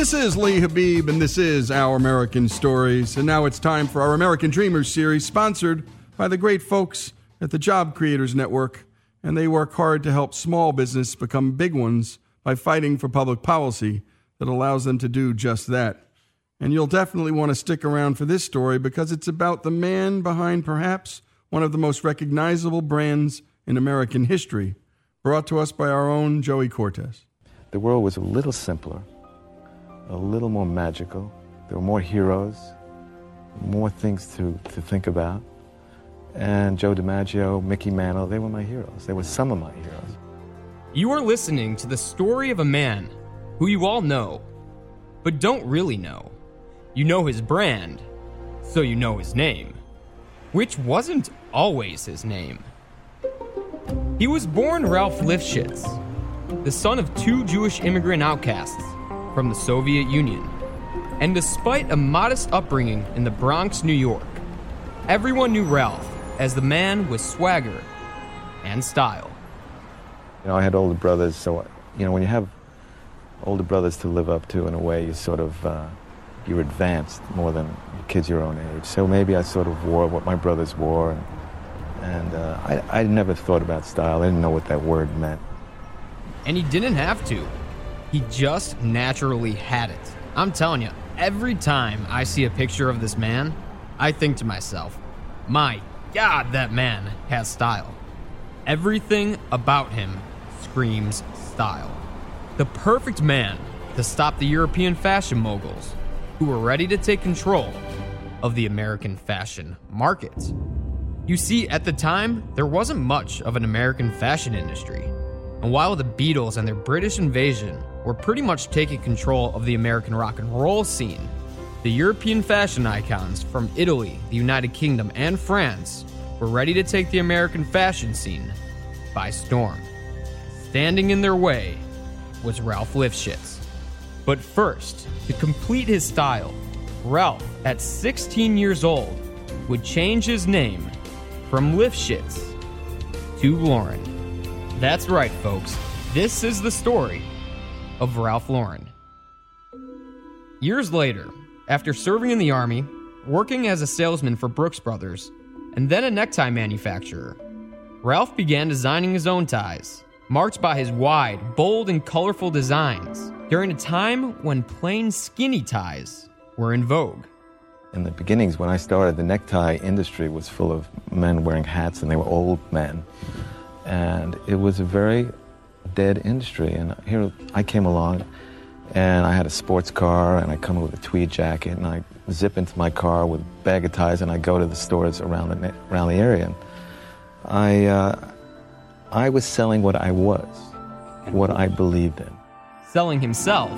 This is Lee Habeeb, and this is Our American Stories. And now it's time for our American Dreamers series, sponsored by the great folks at the Job Creators Network. And they work hard to help small business become big ones by fighting for public policy that allows them to do just that. And you'll definitely want to stick around for this story because it's about the man behind perhaps one of the most recognizable brands in American history, brought to us by our own Joey Cortez. The world was a little simpler, a little more magical. There were more heroes, more things to, to think about. And Joe DiMaggio, Mickey Mantle, they were my heroes. They were some of my heroes. You are listening to the story of a man who you all know, but don't really know. You know his brand, so you know his name, which wasn't always his name. He was born Ralph Lifshitz, the son of two Jewish immigrant outcasts from the Soviet Union. And despite a modest upbringing in the Bronx, New York, everyone knew Ralph as the man with swagger and style. You know, I had older brothers, so, you know, when you have older brothers to live up to, in a way, you sort of, uh, you're advanced more than kids your own age. So maybe I sort of wore what my brothers wore, and, and uh, I, I never thought about style. I didn't know what that word meant. And he didn't have to. He just naturally had it. I'm telling you, every time I see a picture of this man, I think to myself, my God, that man has style. Everything about him screams style. The perfect man to stop the European fashion moguls who were ready to take control of the American fashion market. You see, at the time, there wasn't much of an American fashion industry. And while the Beatles and their British invasion were pretty much taking control of the American rock and roll scene, the European fashion icons from Italy, the United Kingdom, and France were ready to take the American fashion scene by storm. Standing in their way was Ralph Lifshitz. But first, to complete his style, Ralph, at 16 years old, would change his name from Lifshitz to Lauren. That's right, folks. This is the story of Ralph Lauren. Years later, after serving in the Army, working as a salesman for Brooks Brothers, and then a necktie manufacturer, Ralph began designing his own ties, marked by his wide, bold, and colorful designs, during a time when plain skinny ties were in vogue. In the beginnings, when I started, the necktie industry was full of men wearing hats, and they were old men. And it was a very dead industry. And here I came along, and I had a sports car, and I come with a tweed jacket, and I zip into my car with a bag of ties, and I go to the stores around the, around the area. I, uh, I was selling what I was, what I believed in. selling himself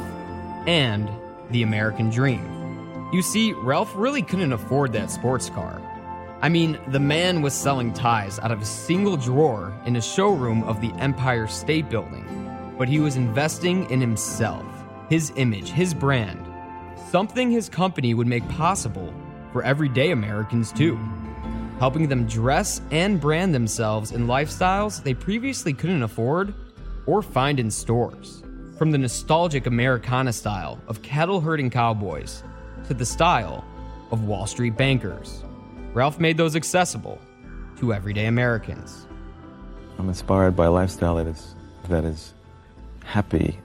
and the American dream. You see, Ralph really couldn't afford that sports car. I mean, the man was selling ties out of a single drawer in a showroom of the Empire State Building, but he was investing in himself, his image, his brand, something his company would make possible for everyday Americans too, helping them dress and brand themselves in lifestyles they previously couldn't afford or find in stores. From the nostalgic Americana style of cattle herding cowboys to the style of Wall Street bankers, Ralph made those accessible to everyday Americans. I'm inspired by a lifestyle that is, that is happy.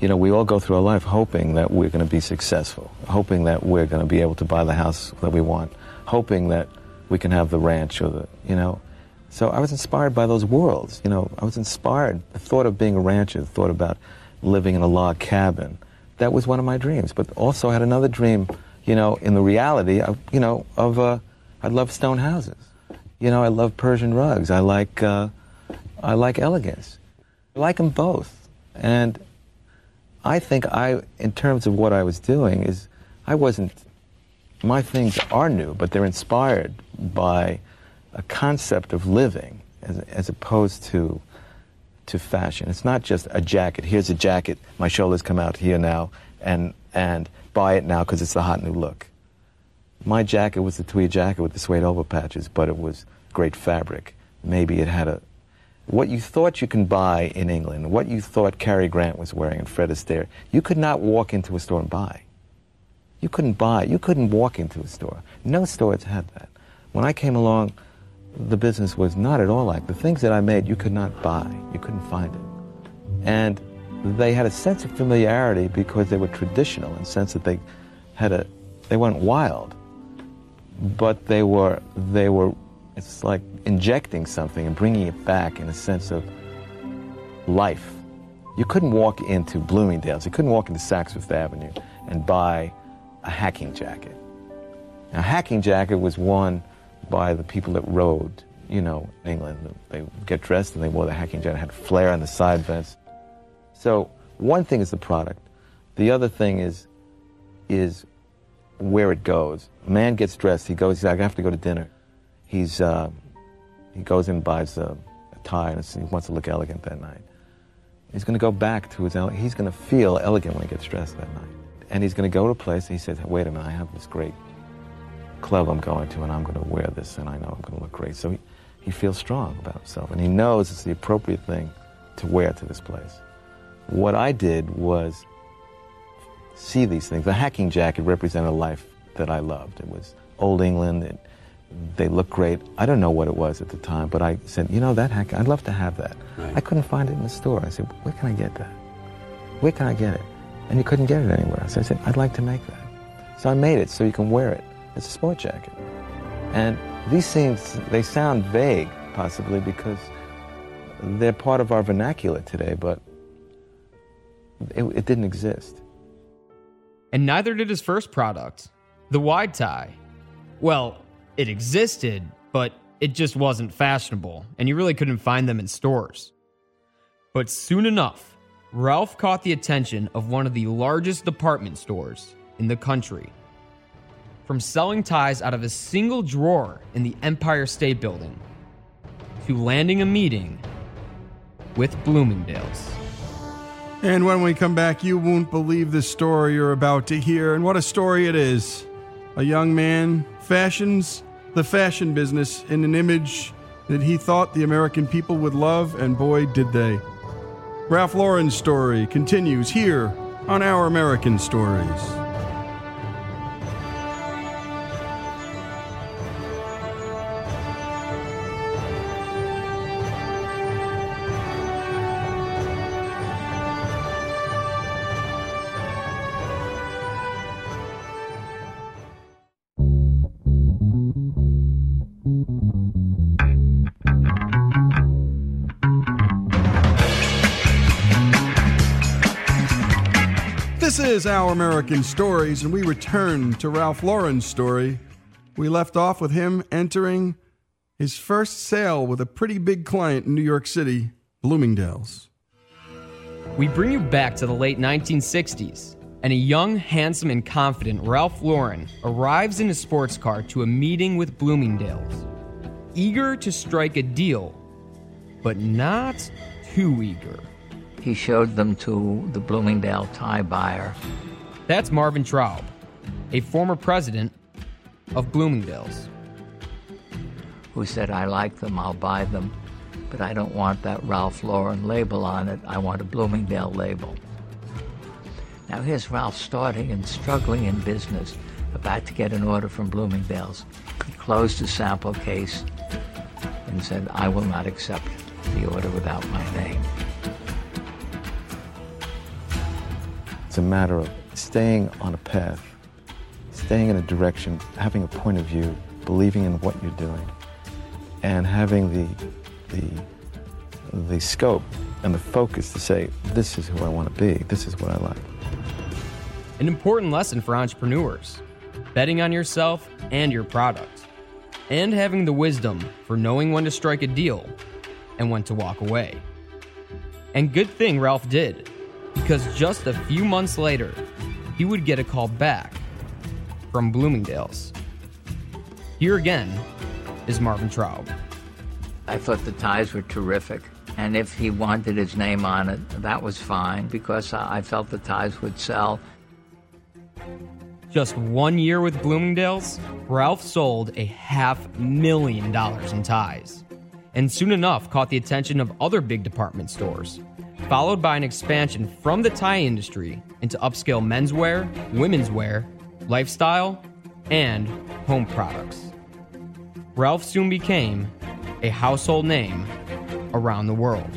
You know, we all go through our life hoping that we're going to be successful, hoping that we're going to be able to buy the house that we want, hoping that we can have the ranch or the, you know. So I was inspired by those worlds. You know, I was inspired. The thought of being a rancher, the thought about living in a log cabin, that was one of my dreams. But also I had another dream, you know, in the reality, of, you know, of, uh, I love stone houses. You know, I love Persian rugs. I like, uh, I like elegance. I like them both. And I think I, in terms of what I was doing, is I wasn't, my things are new, but they're inspired by a concept of living as, as opposed to, to fashion. It's not just a jacket. Here's a jacket, my shoulders come out here now, and, and buy it now because it's the hot new look. My jacket was the tweed jacket with the suede elbow patches, but it was great fabric. Maybe it had a what you thought you can buy in England, what you thought Cary Grant was wearing and Fred Astaire, you could not walk into a store and buy. You couldn't buy, you couldn't walk into a store. No stores had that. When I came along, the business was not at all like the things that I made you could not buy. You couldn't find it. And they had a sense of familiarity because they were traditional in the sense that they had a they weren't wild. But they were they were it's like injecting something and bringing it back in a sense of life. You couldn't walk into Bloomingdale's, you couldn't walk into Saks Fifth Avenue and buy a hacking jacket. A hacking jacket was worn by the people that rode, you know, in England. They get dressed and they wore the hacking jacket, had flare on the side vents. So one thing is the product. The other thing is, is where it goes. A man gets dressed, he goes, he's like, I have to go to dinner. He's, uh, he goes and buys a, a tie and he wants to look elegant that night. He's going to go back to his, he's going to feel elegant when he gets dressed that night. And he's going to go to a place and he says, wait a minute, I have this great club I'm going to and I'm going to wear this and I know I'm going to look great. So he, he feels strong about himself and he knows it's the appropriate thing to wear to this place. What I did was see these things. The hacking jacket represented a life that I loved. It was old England. It, they looked great. I don't know what it was at the time, but I said, you know, that hack, I'd love to have that. Right. I couldn't find it in the store. I said, where can I get that? Where can I get it? And you couldn't get it anywhere. So I said, I'd like to make that. So I made it so you can wear it. It's a sport jacket. And these things, they sound vague, possibly, because they're part of our vernacular today, but it, it didn't exist. And neither did his first product, the wide tie. Well, it existed, but it just wasn't fashionable, and you really couldn't find them in stores. But soon enough, Ralph caught the attention of one of the largest department stores in the country. From selling ties out of a single drawer in the Empire State Building to landing a meeting with Bloomingdale's. And when we come back, you won't believe the story you're about to hear, and what a story it is. A young man fashions the fashion business in an image that he thought the American people would love, and boy, did they. Ralph Lauren's story continues here on Our American Stories. Is Our American Stories, and we return to Ralph Lauren's story. We left off with him entering his first sale with a pretty big client in New York City, Bloomingdale's. We bring you back to the late 1960s, and a young, handsome, and confident Ralph Lauren arrives in a sports car to a meeting with Bloomingdale's, eager to strike a deal, but not too eager. He showed them to the Bloomingdale tie buyer. That's Marvin Traub, a former president of Bloomingdale's. Who said, I like them, I'll buy them, but I don't want that Ralph Lauren label on it. I want a Bloomingdale label. Now here's Ralph starting and struggling in business, about to get an order from Bloomingdale's. He closed his sample case and said, I will not accept the order without my name. It's a matter of staying on a path, staying in a direction, having a point of view, believing in what you're doing, and having the, the, the scope and the focus to say, this is who I want to be, this is what I like. An important lesson for entrepreneurs betting on yourself and your product, and having the wisdom for knowing when to strike a deal and when to walk away. And good thing Ralph did because just a few months later, he would get a call back from Bloomingdale's. Here again is Marvin Traub. I thought the ties were terrific. And if he wanted his name on it, that was fine because I felt the ties would sell. Just one year with Bloomingdale's, Ralph sold a half million dollars in ties, and soon enough caught the attention of other big department stores, followed by an expansion from the tie industry into upscale menswear, women's wear, lifestyle, and home products. Ralph soon became a household name around the world.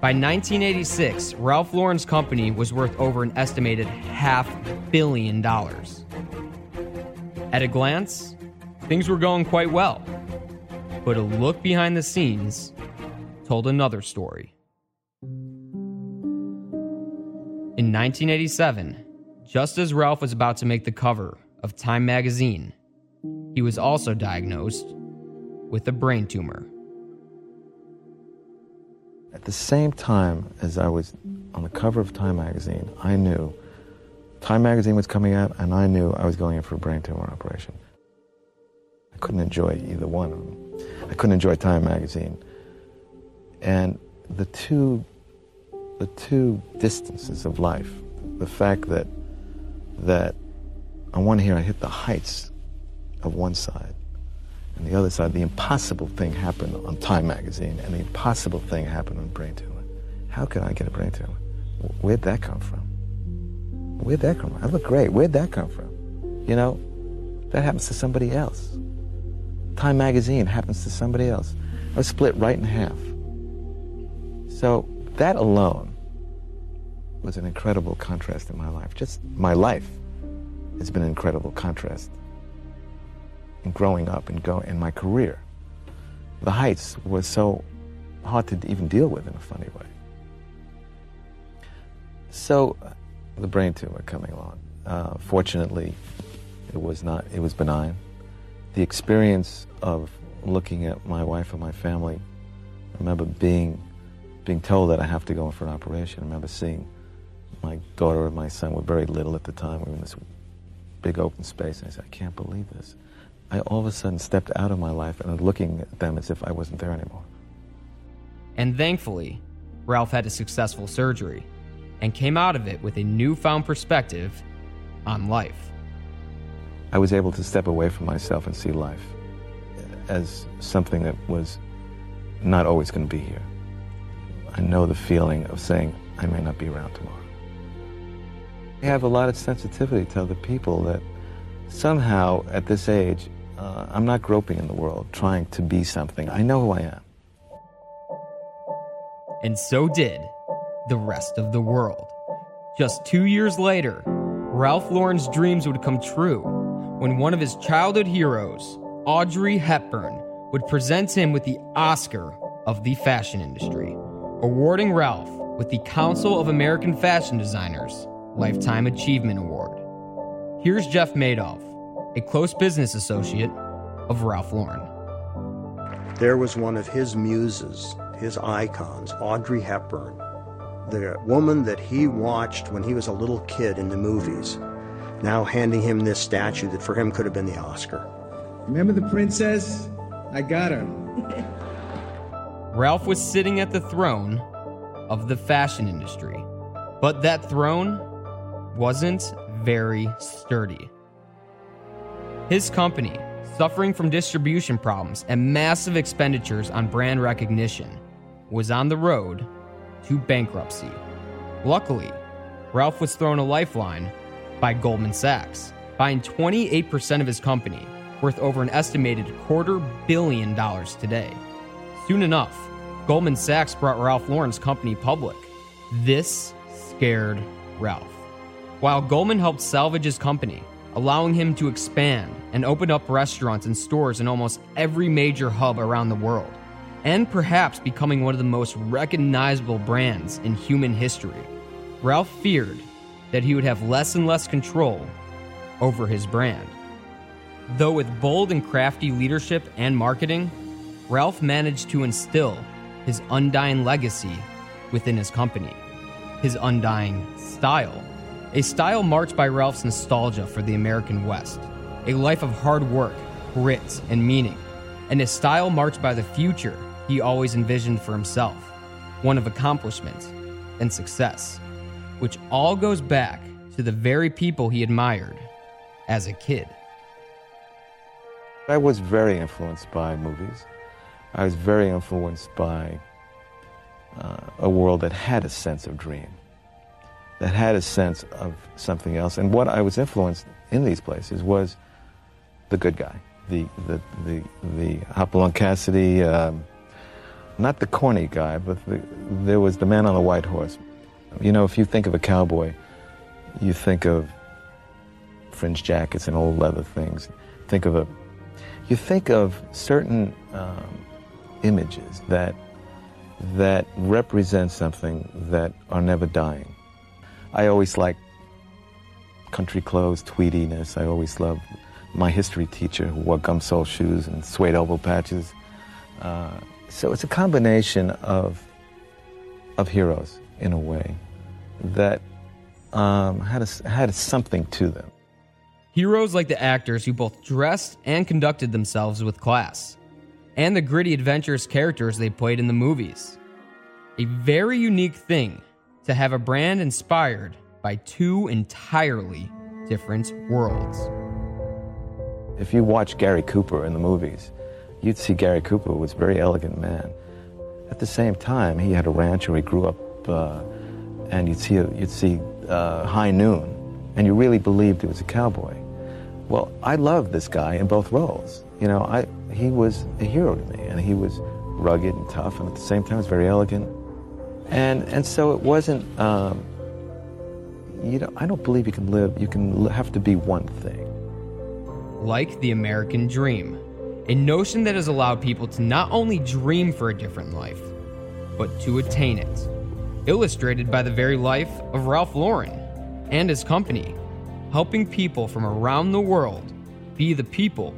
By 1986, Ralph Lauren's company was worth over an estimated half billion dollars. At a glance, things were going quite well. But a look behind the scenes told another story. In 1987, just as Ralph was about to make the cover of Time magazine, he was also diagnosed with a brain tumor. At the same time as I was on the cover of Time magazine, I knew Time magazine was coming out, and I knew I was going in for a brain tumor operation. I couldn't enjoy either one of them. I couldn't enjoy Time magazine. And the two, the two distances of life, the fact that, that on one hand I hit the heights of one side, and the other side, the impossible thing happened on Time magazine, and the impossible thing happened on brain tumor. How could I get a brain tumor? Where'd that come from? Where'd that come from? I look great. Where'd that come from? You know, that happens to somebody else. Time magazine happens to somebody else. I was split right in half. So that alone was an incredible contrast in my life. Just my life has been an incredible contrast in growing up and go in my career. The heights were so hard to even deal with in a funny way. So, the brain tumor coming along. Uh, fortunately, it was not. It was benign. The experience of looking at my wife and my family. I remember being being told that I have to go in for an operation. I remember seeing my daughter and my son were very little at the time. We were in this big open space, and I said, I can't believe this. I all of a sudden stepped out of my life and was looking at them as if I wasn't there anymore. And thankfully, Ralph had a successful surgery and came out of it with a newfound perspective on life. I was able to step away from myself and see life as something that was not always going to be here. I know the feeling of saying, I may not be around tomorrow. I have a lot of sensitivity to other people that somehow at this age, uh, I'm not groping in the world trying to be something. I know who I am. And so did the rest of the world. Just two years later, Ralph Lauren's dreams would come true when one of his childhood heroes, Audrey Hepburn, would present him with the Oscar of the fashion industry, awarding Ralph with the Council of American Fashion Designers Lifetime Achievement Award. Here's Jeff Madoff, a close business associate of Ralph Lauren. There was one of his muses, his icons, Audrey Hepburn, the woman that he watched when he was a little kid in the movies, now handing him this statue that for him could have been the Oscar. Remember the princess? I got her. Ralph was sitting at the throne of the fashion industry, but that throne wasn't very sturdy. His company, suffering from distribution problems and massive expenditures on brand recognition, was on the road to bankruptcy. Luckily, Ralph was thrown a lifeline by Goldman Sachs, buying 28% of his company, worth over an estimated quarter billion dollars today. Soon enough, Goldman Sachs brought Ralph Lauren's company public. This scared Ralph. While Goldman helped salvage his company, allowing him to expand and open up restaurants and stores in almost every major hub around the world, and perhaps becoming one of the most recognizable brands in human history, Ralph feared that he would have less and less control over his brand. Though with bold and crafty leadership and marketing, Ralph managed to instill his undying legacy within his company, his undying style. A style marked by Ralph's nostalgia for the American West, a life of hard work, grit, and meaning, and a style marked by the future he always envisioned for himself, one of accomplishment and success, which all goes back to the very people he admired as a kid. I was very influenced by movies. I was very influenced by uh, a world that had a sense of dream, that had a sense of something else. And what I was influenced in these places was the good guy, the the the the Hopalong Cassidy, um, not the corny guy, but the, there was the man on the white horse. You know, if you think of a cowboy, you think of fringe jackets and old leather things. Think of a, you think of certain um, images that that represent something that are never dying. I always like country clothes, tweediness. I always loved my history teacher who wore gum sole shoes and suede elbow patches. Uh, so it's a combination of of heroes in a way that um, had a, had something to them. Heroes like the actors who both dressed and conducted themselves with class and the gritty, adventurous characters they played in the movies. A very unique thing to have a brand inspired by two entirely different worlds. If you watch Gary Cooper in the movies, you'd see Gary Cooper was a very elegant man. At the same time, he had a ranch where he grew up, uh, and you'd see, you'd see uh, High Noon, and you really believed he was a cowboy. Well, I loved this guy in both roles. You know, I, he was a hero to me, and he was rugged and tough, and at the same time, was very elegant. And and so it wasn't. Um, you know, I don't believe you can live. You can have to be one thing. Like the American dream, a notion that has allowed people to not only dream for a different life, but to attain it. Illustrated by the very life of Ralph Lauren and his company, helping people from around the world be the people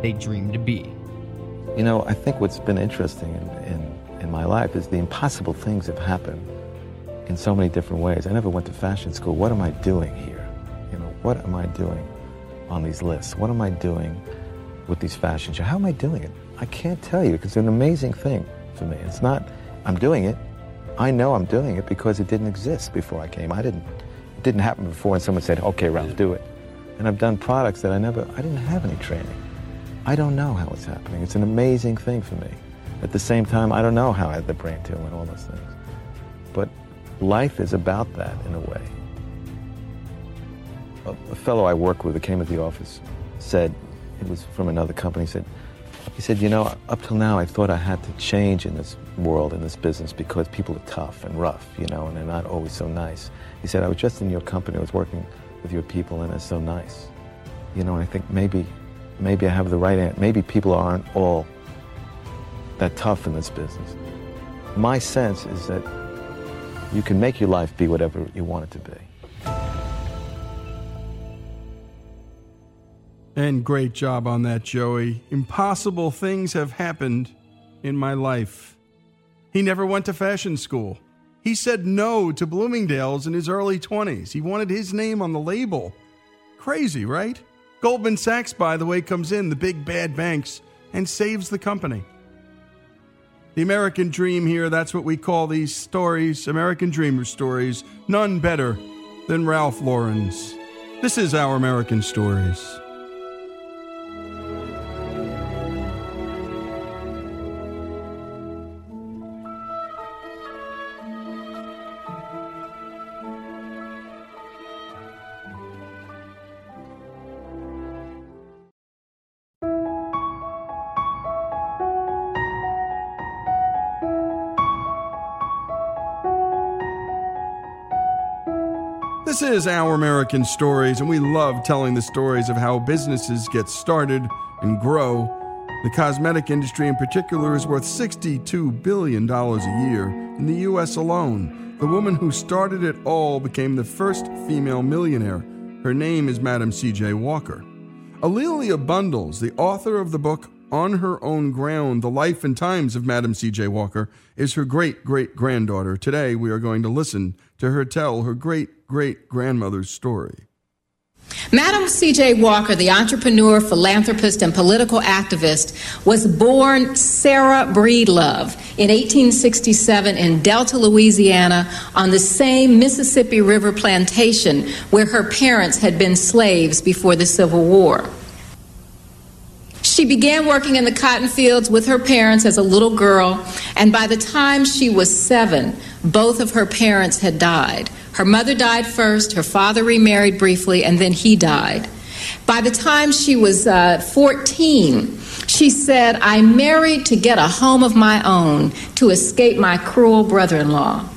they dream to be. You know, I think what's been interesting in, in, in my life is the impossible things have happened in so many different ways. I never went to fashion school. What am I doing here? You know, what am I doing on these lists? What am I doing with these fashion shows? How am I doing it? I can't tell you because it's an amazing thing for me. It's not, I'm doing it. I know I'm doing it because it didn't exist before I came. I didn't, it didn't happen before and someone said, okay, Ralph, do it. And I've done products that I never, I didn't have any training. I don't know how it's happening. It's an amazing thing for me. At the same time, I don't know how I had the brain to and all those things. But life is about that in a way. A, a fellow I work with who came to the office said, it was from another company, said, he said, you know, up till now I thought I had to change in this world, in this business, because people are tough and rough, you know, and they're not always so nice. He said, I was just in your company, I was working with your people, and it's so nice. You know, and I think maybe, maybe I have the right answer. Maybe people aren't all that tough in this business. My sense is that you can make your life be whatever you want it to be. And great job on that, Joey. Impossible things have happened in my life. He never went to fashion school. He said no to Bloomingdale's in his early 20s. He wanted his name on the label. Crazy, right? Goldman Sachs, by the way, comes in, the big bad banks, and saves the company. The American dream here, that's what we call these stories, American dreamer stories. None better than Ralph Lauren's. This is Our American Stories. This is Our American Stories, and we love telling the stories of how businesses get started and grow. The cosmetic industry, in particular, is worth $62 billion a year in the U.S. alone. The woman who started it all became the first female millionaire. Her name is Madam C.J. Walker. A'Lelia Bundles, the author of the book On Her Own Ground The Life and Times of Madam C.J. Walker, is her great great granddaughter. Today, we are going to listen to her tell her great great grandmother's story. Madam C.J. Walker, the entrepreneur, philanthropist, and political activist, was born Sarah Breedlove in 1867 in Delta, Louisiana, on the same Mississippi River plantation where her parents had been slaves before the Civil War. She began working in the cotton fields with her parents as a little girl, and by the time she was seven, both of her parents had died. Her mother died first, her father remarried briefly, and then he died. By the time she was uh, 14, she said, I married to get a home of my own to escape my cruel brother in law.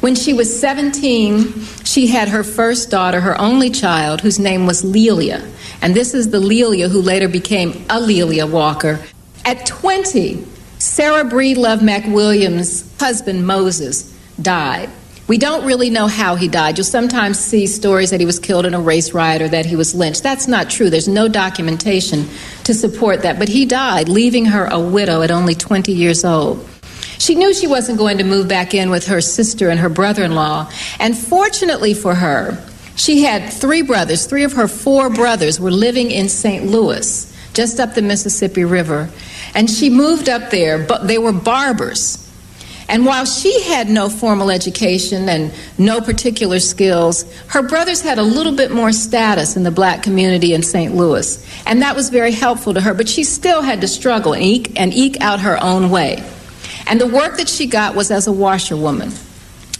When she was 17, she had her first daughter, her only child, whose name was Lelia. And this is the Lelia who later became A'Lelia Walker. At 20, Sarah Breedlove McWilliams' husband, Moses, died. We don't really know how he died. You'll sometimes see stories that he was killed in a race riot or that he was lynched. That's not true. There's no documentation to support that. But he died, leaving her a widow at only 20 years old. She knew she wasn't going to move back in with her sister and her brother in law. And fortunately for her, she had three brothers. Three of her four brothers were living in St. Louis, just up the Mississippi River. And she moved up there, but they were barbers. And while she had no formal education and no particular skills, her brothers had a little bit more status in the black community in St. Louis. And that was very helpful to her, but she still had to struggle and eke, and eke out her own way. And the work that she got was as a washerwoman.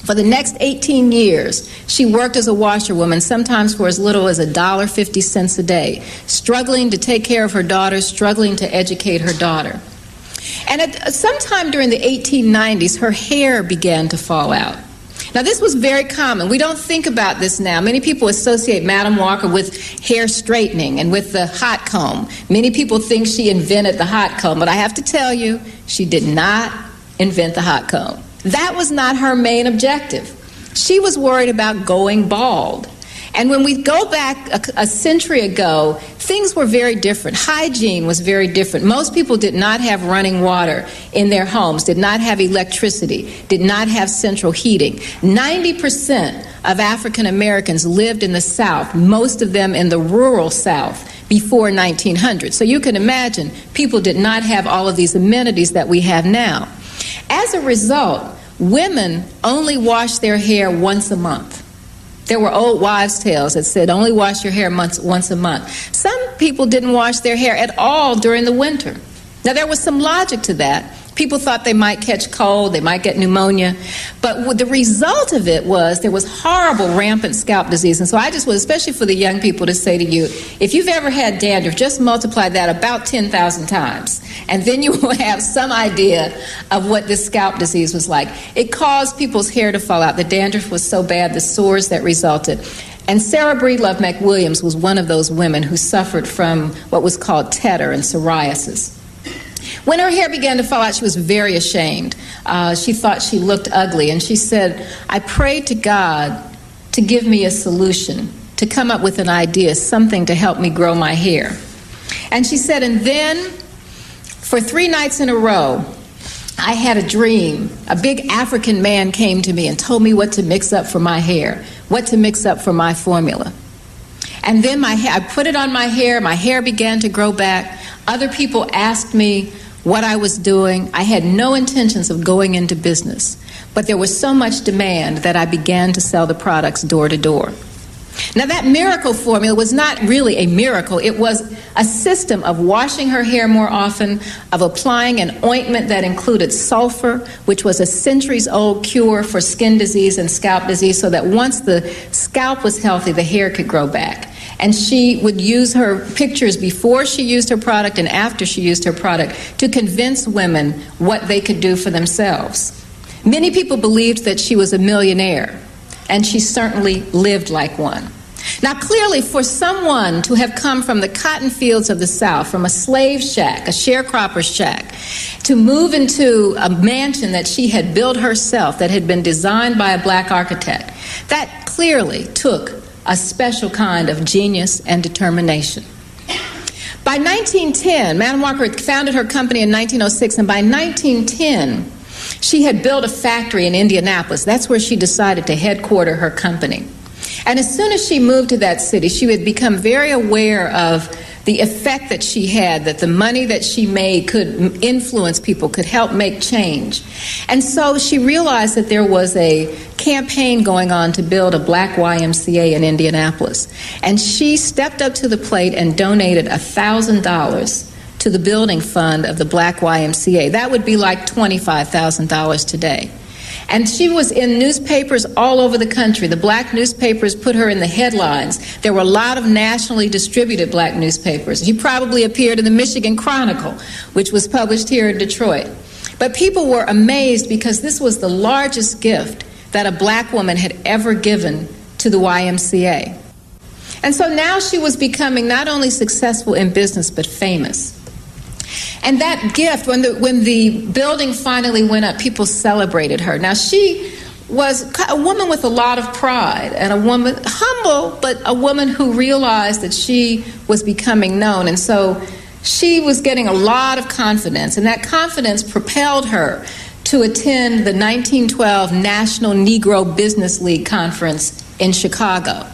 For the next 18 years, she worked as a washerwoman, sometimes for as little as a dollar fifty cents a day, struggling to take care of her daughter, struggling to educate her daughter. And at uh, sometime during the 1890s, her hair began to fall out. Now, this was very common. We don't think about this now. Many people associate Madam Walker with hair straightening and with the hot comb. Many people think she invented the hot comb, but I have to tell you, she did not invent the hot comb. That was not her main objective. She was worried about going bald. And when we go back a, a, century ago, things were very different. Hygiene was very different. Most people did not have running water in their homes, did not have electricity, did not have central heating. 90% of African Americans lived in the South, most of them in the rural South before 1900. So you can imagine people did not have all of these amenities that we have now. As a result, women only wash their hair once a month. There were old wives' tales that said only wash your hair once, once a month. Some people didn't wash their hair at all during the winter. Now, there was some logic to that. People thought they might catch cold, they might get pneumonia. But the result of it was there was horrible rampant scalp disease. And so I just would, especially for the young people, to say to you if you've ever had dandruff, just multiply that about 10,000 times. And then you will have some idea of what this scalp disease was like. It caused people's hair to fall out. The dandruff was so bad, the sores that resulted. And Sarah Breedlove McWilliams was one of those women who suffered from what was called tetter and psoriasis. When her hair began to fall out, she was very ashamed. Uh, she thought she looked ugly, and she said, I prayed to God to give me a solution, to come up with an idea, something to help me grow my hair. And she said, and then for three nights in a row, I had a dream. A big African man came to me and told me what to mix up for my hair, what to mix up for my formula. And then my hair, I put it on my hair, my hair began to grow back. Other people asked me what I was doing. I had no intentions of going into business, but there was so much demand that I began to sell the products door to door. Now, that miracle formula was not really a miracle. It was a system of washing her hair more often, of applying an ointment that included sulfur, which was a centuries old cure for skin disease and scalp disease, so that once the scalp was healthy, the hair could grow back and she would use her pictures before she used her product and after she used her product to convince women what they could do for themselves. Many people believed that she was a millionaire, and she certainly lived like one. Now, clearly, for someone to have come from the cotton fields of the South, from a slave shack, a sharecropper's shack, to move into a mansion that she had built herself, that had been designed by a black architect, that clearly took a special kind of genius and determination. By 1910, Madam Walker founded her company in 1906, and by 1910, she had built a factory in Indianapolis. That's where she decided to headquarter her company. And as soon as she moved to that city, she had become very aware of the effect that she had, that the money that she made could influence people, could help make change. And so she realized that there was a campaign going on to build a black YMCA in Indianapolis. And she stepped up to the plate and donated $1,000 to the building fund of the black YMCA. That would be like $25,000 today. And she was in newspapers all over the country. The black newspapers put her in the headlines. There were a lot of nationally distributed black newspapers. She probably appeared in the Michigan Chronicle, which was published here in Detroit. But people were amazed because this was the largest gift that a black woman had ever given to the YMCA. And so now she was becoming not only successful in business, but famous. And that gift, when the, when the building finally went up, people celebrated her. Now, she was a woman with a lot of pride and a woman, humble, but a woman who realized that she was becoming known. And so she was getting a lot of confidence, and that confidence propelled her to attend the 1912 National Negro Business League Conference in Chicago.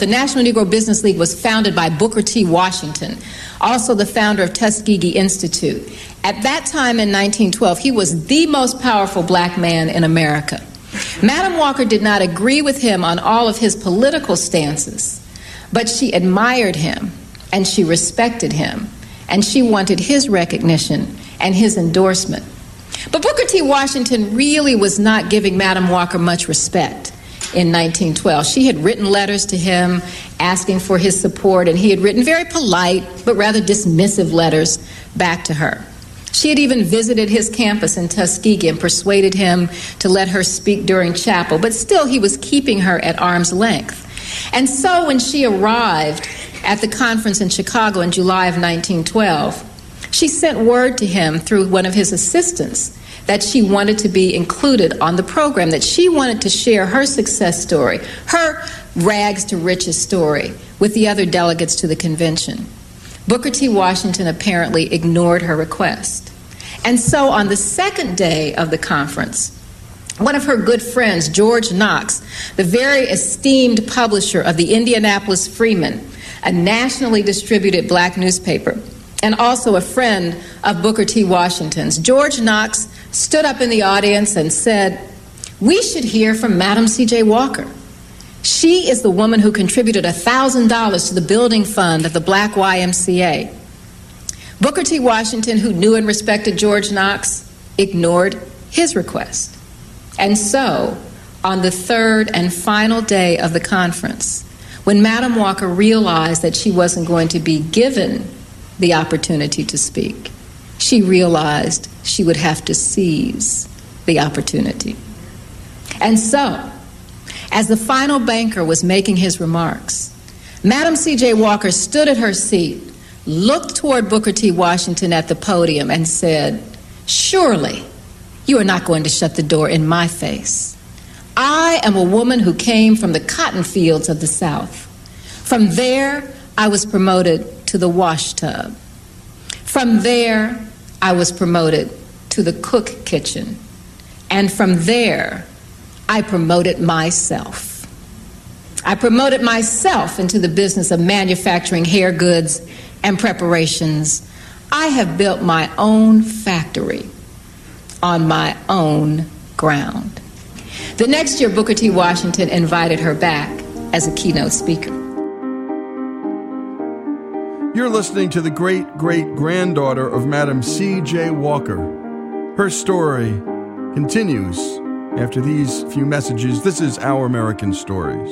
The National Negro Business League was founded by Booker T. Washington, also the founder of Tuskegee Institute. At that time in 1912, he was the most powerful black man in America. Madam Walker did not agree with him on all of his political stances, but she admired him and she respected him and she wanted his recognition and his endorsement. But Booker T. Washington really was not giving Madam Walker much respect in 1912. She had written letters to him asking for his support, and he had written very polite but rather dismissive letters back to her. She had even visited his campus in Tuskegee and persuaded him to let her speak during chapel, but still he was keeping her at arm's length. And so when she arrived at the conference in Chicago in July of 1912, she sent word to him through one of his assistants that she wanted to be included on the program, that she wanted to share her success story, her rags to riches story with the other delegates to the convention. Booker T. Washington apparently ignored her request. And so on the second day of the conference, one of her good friends, George Knox, the very esteemed publisher of the Indianapolis Freeman, a nationally distributed black newspaper, and also a friend of Booker T. Washington's, George Knox stood up in the audience and said, We should hear from Madam C.J. Walker. She is the woman who contributed $1,000 to the building fund of the Black YMCA. Booker T. Washington, who knew and respected George Knox, ignored his request. And so, on the third and final day of the conference, when Madam Walker realized that she wasn't going to be given the opportunity to speak, she realized she would have to seize the opportunity. And so, as the final banker was making his remarks, Madam C.J. Walker stood at her seat, looked toward Booker T. Washington at the podium, and said, Surely you are not going to shut the door in my face. I am a woman who came from the cotton fields of the South. From there, I was promoted to the wash tub. From there, I was promoted to the cook kitchen. And from there, I promoted myself. I promoted myself into the business of manufacturing hair goods and preparations. I have built my own factory on my own ground. The next year, Booker T. Washington invited her back as a keynote speaker. You're listening to the great great granddaughter of Madam C.J. Walker. Her story continues after these few messages. This is Our American Stories.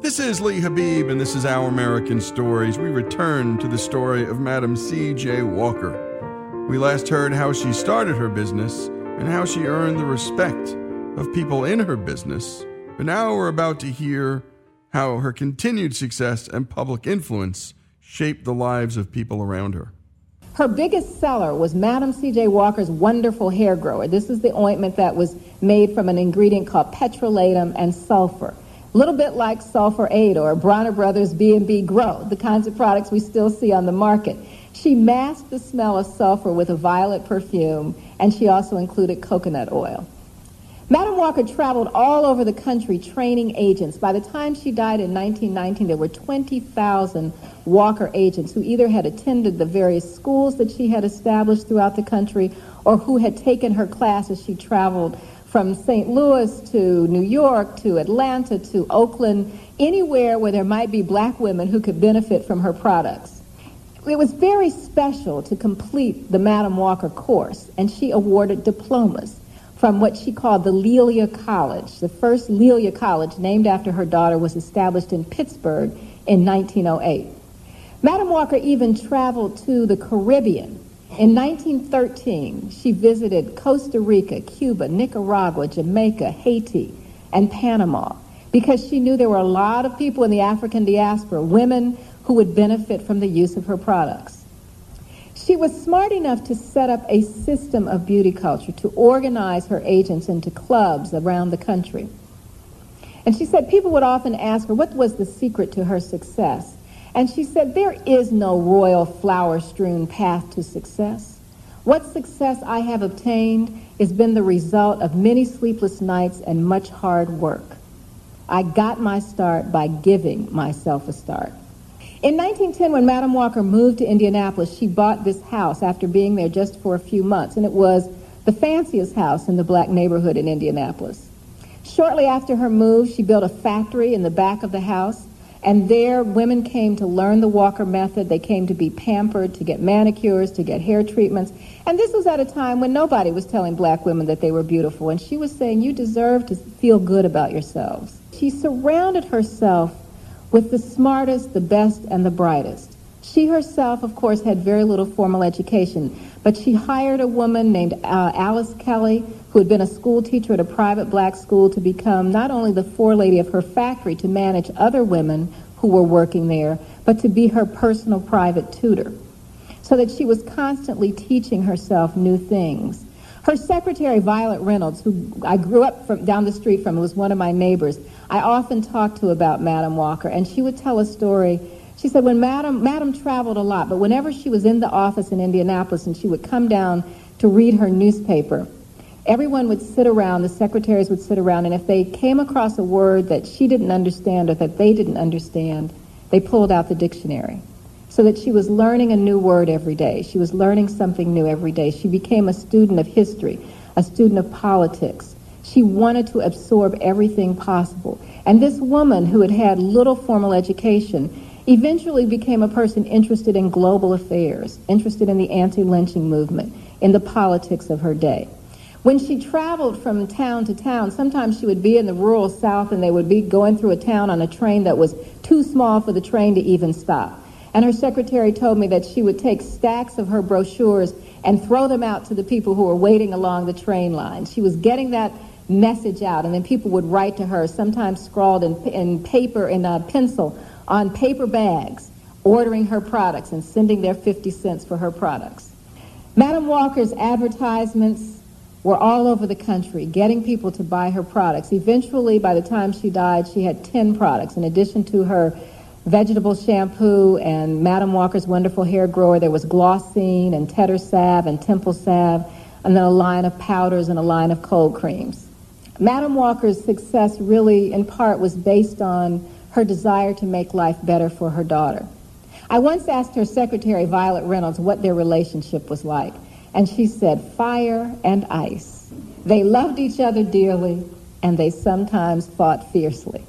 This is Lee Habeeb, and this is Our American Stories. We return to the story of Madam C.J. Walker. We last heard how she started her business and how she earned the respect of people in her business. But now we're about to hear how her continued success and public influence shaped the lives of people around her. Her biggest seller was Madam C.J. Walker's wonderful hair grower. This is the ointment that was made from an ingredient called petrolatum and sulfur A little bit like Sulfur 8 or Bronner Brothers B&B Grow, the kinds of products we still see on the market. She masked the smell of sulfur with a violet perfume, and she also included coconut oil. Madam Walker traveled all over the country training agents. By the time she died in 1919, there were 20,000 Walker agents who either had attended the various schools that she had established throughout the country or who had taken her classes. she traveled from St. Louis to New York to Atlanta to Oakland, anywhere where there might be black women who could benefit from her products. It was very special to complete the Madam Walker course, and she awarded diplomas from what she called the Lelia College. The first Lelia College, named after her daughter, was established in Pittsburgh in 1908. Madam Walker even traveled to the Caribbean. In 1913, she visited Costa Rica, Cuba, Nicaragua, Jamaica, Haiti, and Panama because she knew there were a lot of people in the African diaspora, women who would benefit from the use of her products. She was smart enough to set up a system of beauty culture, to organize her agents into clubs around the country. And she said people would often ask her what was the secret to her success. And she said, There is no royal flower strewn path to success. What success I have obtained has been the result of many sleepless nights and much hard work. I got my start by giving myself a start. In 1910, when Madam Walker moved to Indianapolis, she bought this house after being there just for a few months, and it was the fanciest house in the black neighborhood in Indianapolis. Shortly after her move, she built a factory in the back of the house, and there women came to learn the Walker method. They came to be pampered, to get manicures, to get hair treatments. And this was at a time when nobody was telling black women that they were beautiful, and she was saying, You deserve to feel good about yourselves. She surrounded herself with the smartest, the best, and the brightest. She herself, of course, had very little formal education, but she hired a woman named uh, Alice Kelly, who had been a school teacher at a private black school, to become not only the forelady of her factory to manage other women who were working there, but to be her personal private tutor, so that she was constantly teaching herself new things. Her secretary, Violet Reynolds, who I grew up from down the street from, was one of my neighbors. I often talked to about Madam Walker, and she would tell a story. She said when Madam Madam traveled a lot, but whenever she was in the office in Indianapolis and she would come down to read her newspaper, everyone would sit around, the secretaries would sit around, and if they came across a word that she didn't understand or that they didn't understand, they pulled out the dictionary so that she was learning a new word every day. She was learning something new every day. She became a student of history, a student of politics. She wanted to absorb everything possible. And this woman who had had little formal education eventually became a person interested in global affairs, interested in the anti-lynching movement, in the politics of her day. When she traveled from town to town, sometimes she would be in the rural South and they would be going through a town on a train that was too small for the train to even stop. And her secretary told me that she would take stacks of her brochures and throw them out to the people who were waiting along the train line. She was getting that message out, and then people would write to her, sometimes scrawled in, in paper, in a pencil, on paper bags, ordering her products and sending their 50 cents for her products. Madam Walker's advertisements were all over the country, getting people to buy her products. Eventually, by the time she died, she had 10 products, in addition to her vegetable shampoo and Madam Walker's wonderful hair grower. There was Glossine and Tetter Salve and Temple Salve, and then a line of powders and a line of cold creams. Madam Walker's success really, in part, was based on her desire to make life better for her daughter. I once asked her secretary, Violet Reynolds, what their relationship was like, and she said, fire and ice. They loved each other dearly, and they sometimes fought fiercely.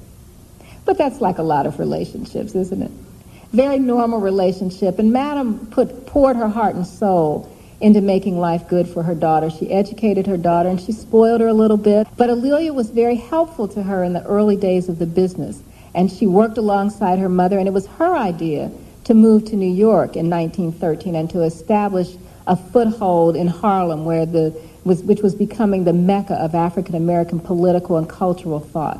But that's like a lot of relationships, isn't it? Very normal relationship. And Madam put, poured her heart and soul into making life good for her daughter. She educated her daughter and she spoiled her a little bit. But A'Lelia was very helpful to her in the early days of the business. And she worked alongside her mother, and it was her idea to move to New York in 1913 and to establish a foothold in Harlem, where the was, which was becoming the mecca of African American political and cultural thought.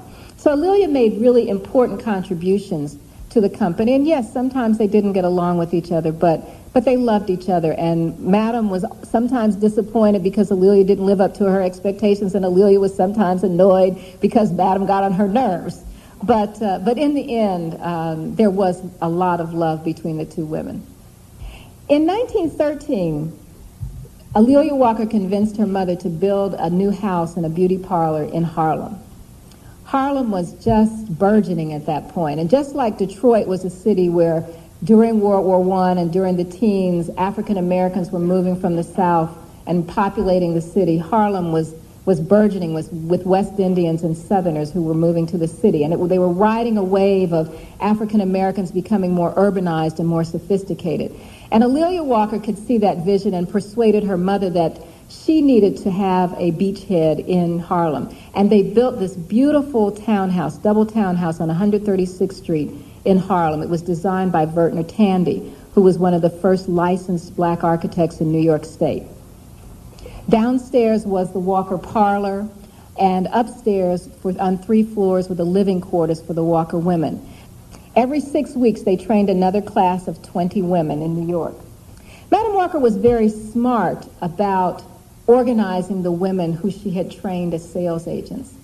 So Lelia made really important contributions to the company. And yes, sometimes they didn't get along with each other, but but they loved each other. And Madam was sometimes disappointed because A'Lelia didn't live up to her expectations, and A'Lelia was sometimes annoyed because Madam got on her nerves. But, uh, but in the end, um, there was a lot of love between the two women. In 1913, A'Lelia Walker convinced her mother to build a new house and a beauty parlor in Harlem. Harlem was just burgeoning at that point, and just like Detroit was a city where during World War I and during the teens, African Americans were moving from the South and populating the city, Harlem was was burgeoning was with West Indians and Southerners who were moving to the city. And it, they were riding a wave of African Americans becoming more urbanized and more sophisticated. And A'Lelia Walker could see that vision and persuaded her mother that she needed to have a beachhead in Harlem. And they built this beautiful townhouse, double townhouse on 136th Street in Harlem. It was designed by Vertner Tandy, who was one of the first licensed black architects in New York State. Downstairs was the Walker parlor, and upstairs for, on three floors were the living quarters for the Walker women. Every six weeks, they trained another class of 20 women in New York. Madam Walker was very smart about organizing the women who she had trained as sales agents.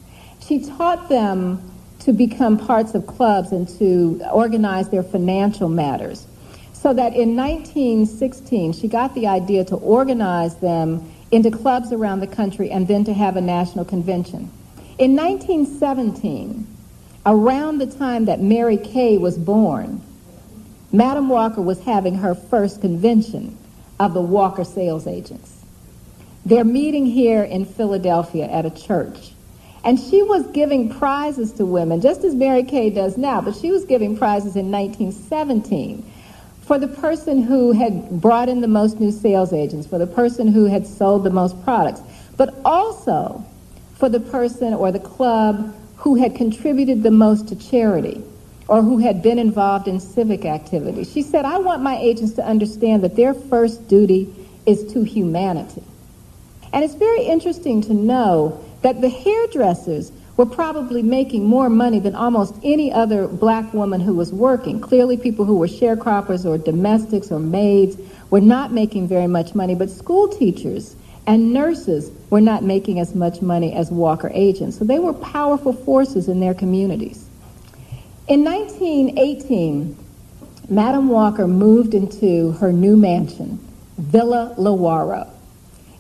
She taught them to become parts of clubs and to organize their financial matters. So that in 1916, she got the idea to organize them into clubs around the country and then to have a national convention. In 1917, around the time that Mary Kay was born, Madam Walker was having her first convention of the Walker sales agents. They're meeting here in Philadelphia at a church. And she was giving prizes to women, just as Mary Kay does now, but she was giving prizes in 1917 for the person who had brought in the most new sales agents, for the person who had sold the most products, but also for the person or the club who had contributed the most to charity or who had been involved in civic activity. She said, I want my agents to understand that their first duty is to humanity. And it's very interesting to know that the hairdressers were probably making more money than almost any other black woman who was working. Clearly, people who were sharecroppers or domestics or maids were not making very much money, but school teachers and nurses were not making as much money as Walker agents. So they were powerful forces in their communities. In 1918, Madam Walker moved into her new mansion, Villa Lewaro.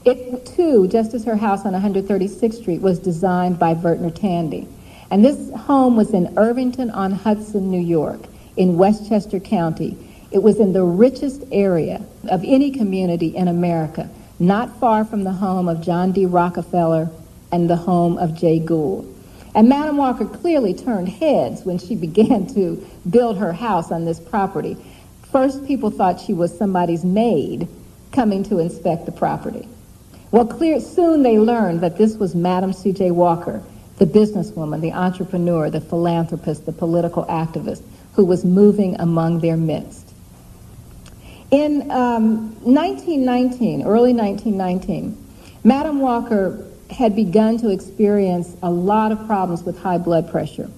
It, too, just as her house on 136th Street, was designed by Vertner Tandy. And this home was in Irvington on Hudson, New York, in Westchester County. It was in the richest area of any community in America, not far from the home of John D. Rockefeller and the home of Jay Gould. And Madam Walker clearly turned heads when she began to build her house on this property. First, people thought she was somebody's maid coming to inspect the property. Well, clear, soon they learned that this was Madam C.J. Walker, the businesswoman, the entrepreneur, the philanthropist, the political activist, who was moving among their midst. In um, 1919, early 1919, Madam Walker had begun to experience a lot of problems with high blood pressure.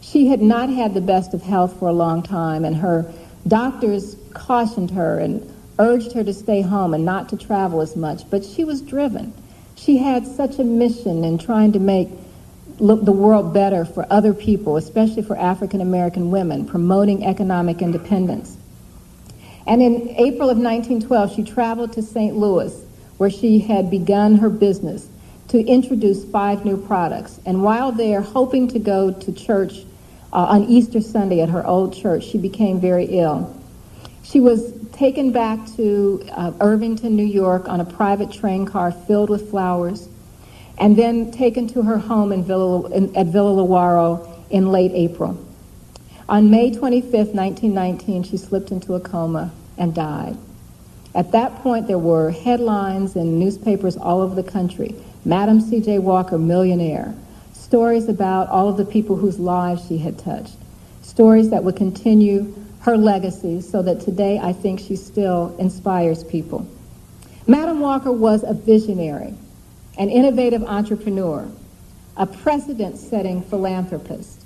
She had not had the best of health for a long time, and her doctors cautioned her and urged her to stay home and not to travel as much, but she was driven. She had such a mission in trying to make look the world better for other people, especially for African American women, promoting economic independence. And in April of 1912, she traveled to St. Louis, where she had begun her business to introduce five new products. And while there, hoping to go to church uh, on Easter Sunday at her old church, she became very ill. She was taken back to uh, Irvington, New York on a private train car filled with flowers, and then taken to her home in Villa, in, at Villa Lewaro in late April. On May 25, 1919, she slipped into a coma and died. At that point, there were headlines in newspapers all over the country. Madam C.J. Walker, millionaire. Stories about all of the people whose lives she had touched. Stories that would continue her legacy so that today I think she still inspires people. Madam Walker was a visionary, an innovative entrepreneur, a precedent-setting philanthropist.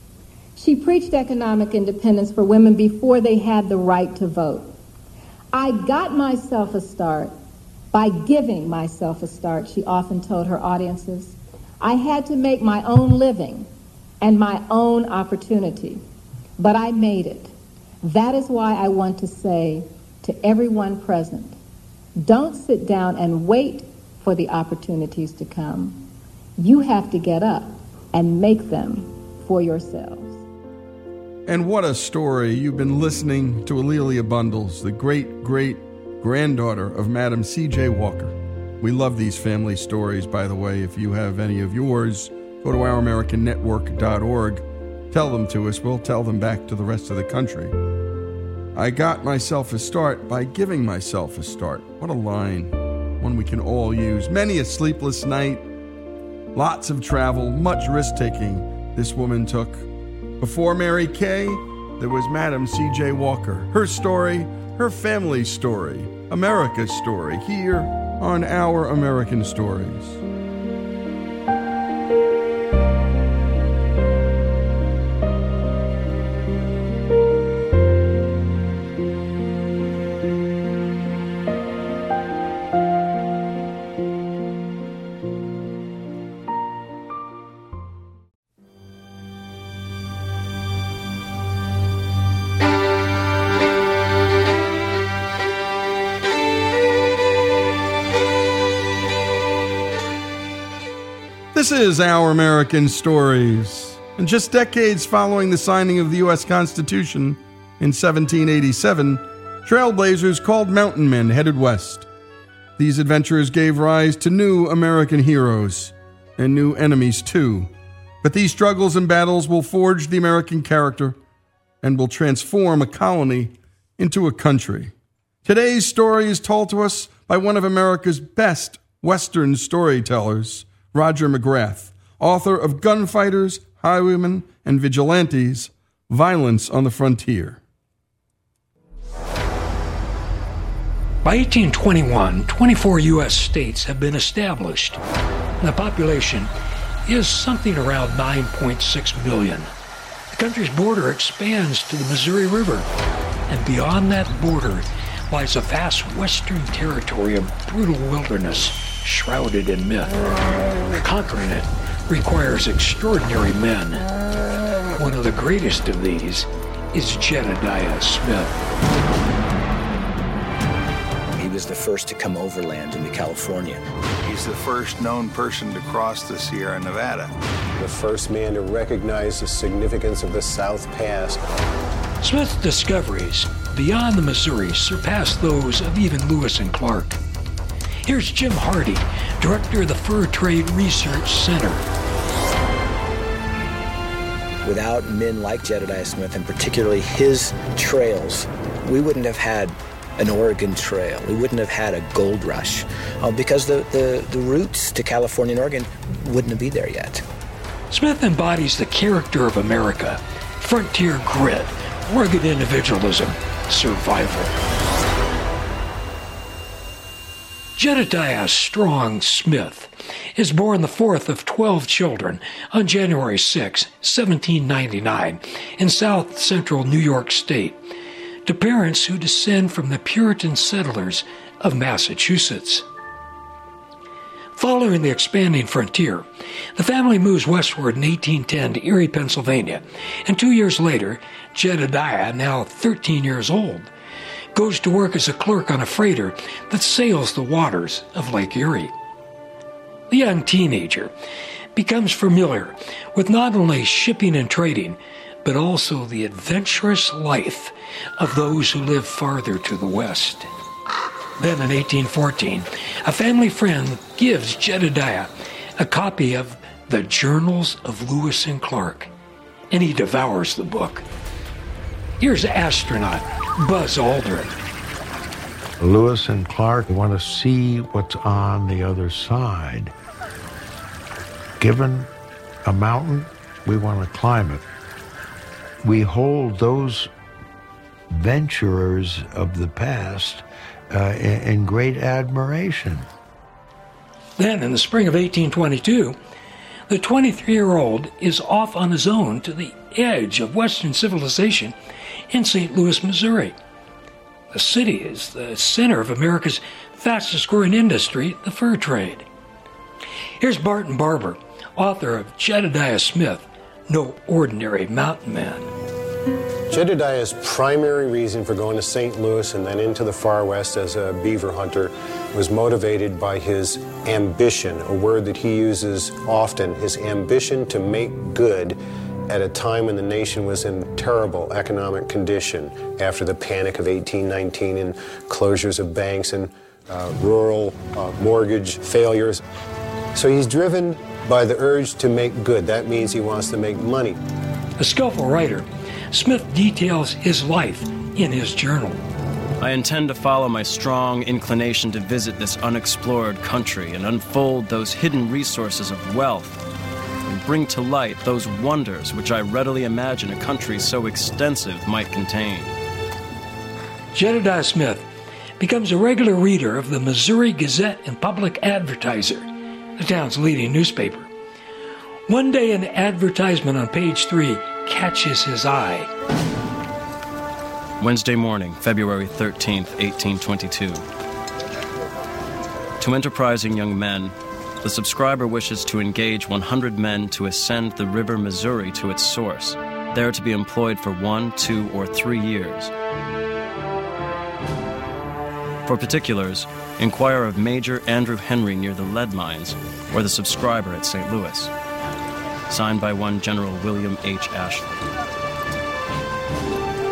She preached economic independence for women before they had the right to vote. I got myself a start by giving myself a start, she often told her audiences. I had to make my own living and my own opportunity. But I made it. That is why I want to say to everyone present, don't sit down and wait for the opportunities to come. You have to get up and make them for yourselves. And what a story. You've been listening to A'Lelia Bundles, the great great granddaughter of Madam C.J. Walker. We love these family stories, by the way. If you have any of yours, go to ouramericannetwork.org. Tell them to us. We'll tell them back to the rest of the country. I got myself a start by giving myself a start. What a line. One we can all use. Many a sleepless night, lots of travel, much risk taking this woman took. Before Mary Kay, there was Madam C.J. Walker. Her story, her family's story, America's story, here on Our American Stories. This is Our American Stories. And just decades following the signing of the U.S. Constitution in 1787, trailblazers called mountain men headed west. These adventurers gave rise to new American heroes and new enemies, too. But these struggles and battles will forge the American character and will transform a colony into a country. Today's story is told to us by one of America's best Western storytellers. Roger McGrath, author of Gunfighters, Highwaymen, and Vigilantes Violence on the Frontier. By 1821, 24 U.S. states have been established. The population is something around 9.6 million. The country's border expands to the Missouri River, and beyond that border lies a vast western territory of brutal wilderness shrouded in myth. Conquering it requires extraordinary men. One of the greatest of these is Jedediah Smith. He was the first to come overland into California. He's the first known person to cross the Sierra Nevada. The first man to recognize the significance of the South Pass. Smith's discoveries beyond the Missouri surpassed those of even Lewis and Clark. Here's Jim Hardee, director of the Fur Trade Research Center. Without men like Jedediah Smith, and particularly his trails, we wouldn't have had an Oregon Trail. We wouldn't have had a gold rush uh, because the, the, the routes to California and Oregon wouldn't be there yet. Smith embodies the character of America frontier grit, rugged individualism, survival. Jedediah Strong Smith is born the fourth of 12 children on January 6, 1799, in south central New York State, to parents who descend from the Puritan settlers of Massachusetts. Following the expanding frontier, the family moves westward in 1810 to Erie, Pennsylvania, and two years later, Jedediah, now 13 years old, goes to work as a clerk on a freighter that sails the waters of Lake Erie. The young teenager becomes familiar with not only shipping and trading, but also the adventurous life of those who live farther to the west. Then in 1814, a family friend gives Jedediah a copy of the Journals of Lewis and Clark, and he devours the book. Here's astronaut Buzz Aldrin. Lewis and Clark want to see what's on the other side. Given a mountain, we want to climb it. We hold those venturers of the past uh, in, in great admiration. Then, in the spring of 1822, the 23 year old is off on his own to the edge of Western civilization in St. Louis, Missouri. The city is the center of America's fastest growing industry, the fur trade. Here's Barton Barbour, author of Jedediah Smith no ordinary mountain man. Jedediah's primary reason for going to St. Louis and then into the far west as a beaver hunter was motivated by his ambition, a word that he uses often, his ambition to make good at a time when the nation was in terrible economic condition after the panic of 1819 and closures of banks and uh, rural uh, mortgage failures. So he's driven by the urge to make good. That means he wants to make money. A skillful writer, Smith details his life in his journal. I intend to follow my strong inclination to visit this unexplored country and unfold those hidden resources of wealth and bring to light those wonders which I readily imagine a country so extensive might contain. Jedediah Smith becomes a regular reader of the Missouri Gazette and Public Advertiser, the town's leading newspaper. One day, an advertisement on page three catches his eye. Wednesday morning, February 13th, 1822. To enterprising young men, the subscriber wishes to engage 100 men to ascend the river Missouri to its source, there to be employed for one, two, or three years. For particulars, inquire of Major Andrew Henry near the lead mines or the subscriber at St. Louis. Signed by one General William H. Ashley.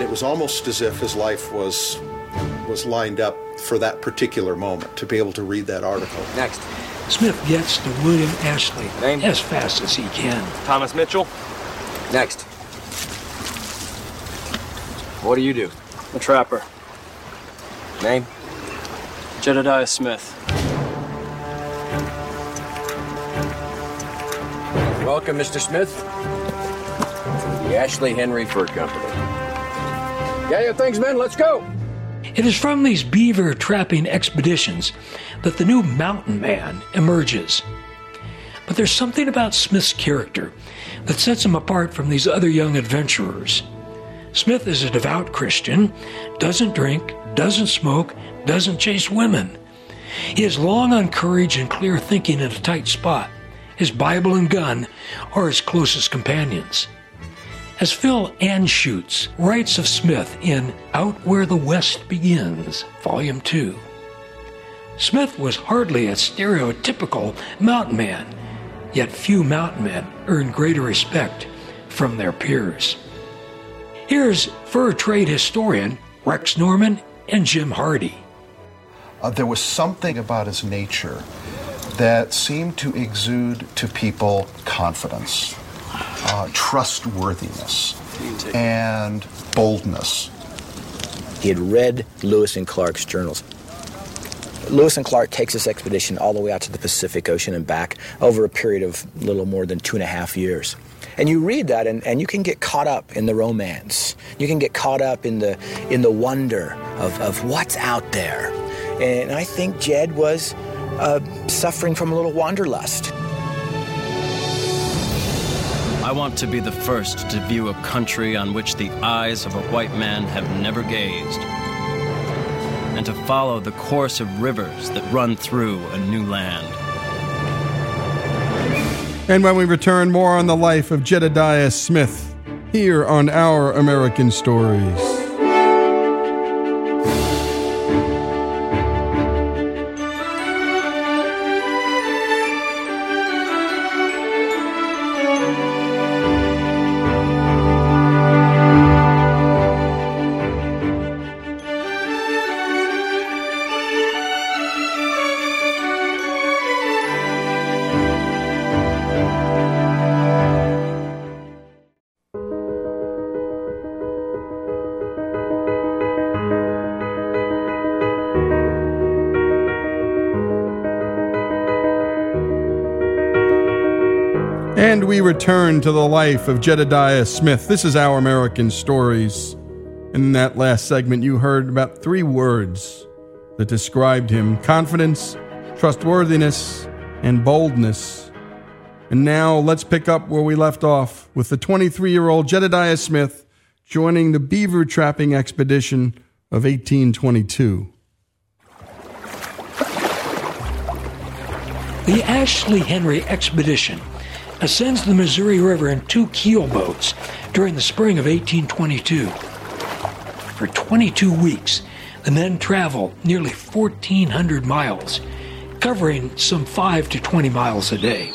It was almost as if his life was was lined up for that particular moment to be able to read that article. Next. Smith gets to William Ashley Name? as fast as he can. Thomas Mitchell. Next. What do you do? A trapper. Name? Jedediah Smith. Welcome, Mr. Smith, to the Ashley Henry Fur Company. Yeah, your things, men. Let's go. It is from these beaver trapping expeditions that the new mountain man emerges. But there's something about Smith's character that sets him apart from these other young adventurers. Smith is a devout Christian, doesn't drink, doesn't smoke, doesn't chase women. He is long on courage and clear thinking in a tight spot. His Bible and gun are his closest companions. As Phil Anschutz writes of Smith in Out Where the West Begins, Volume 2, Smith was hardly a stereotypical mountain man, yet few mountain men earn greater respect from their peers. Here's fur trade historian Rex Norman and Jim Hardee. Uh, there was something about his nature that seemed to exude to people confidence, uh, trustworthiness, and boldness. He had read Lewis and Clark's journals. Lewis and Clark takes this expedition all the way out to the Pacific Ocean and back over a period of little more than two and a half years. And you read that and, and you can get caught up in the romance. You can get caught up in the in the wonder of, of what's out there. And I think Jed was uh, suffering from a little wanderlust. I want to be the first to view a country on which the eyes of a white man have never gazed, and to follow the course of rivers that run through a new land. And when we return, more on the life of Jedediah Smith here on Our American Stories. We return to the life of Jedediah Smith. This is Our American Stories. In that last segment, you heard about three words that described him confidence, trustworthiness, and boldness. And now let's pick up where we left off with the 23 year old Jedediah Smith joining the beaver trapping expedition of 1822. The Ashley Henry expedition ascends the Missouri River in two keel boats during the spring of 1822. For 22 weeks, the men travel nearly 1,400 miles, covering some 5 to 20 miles a day.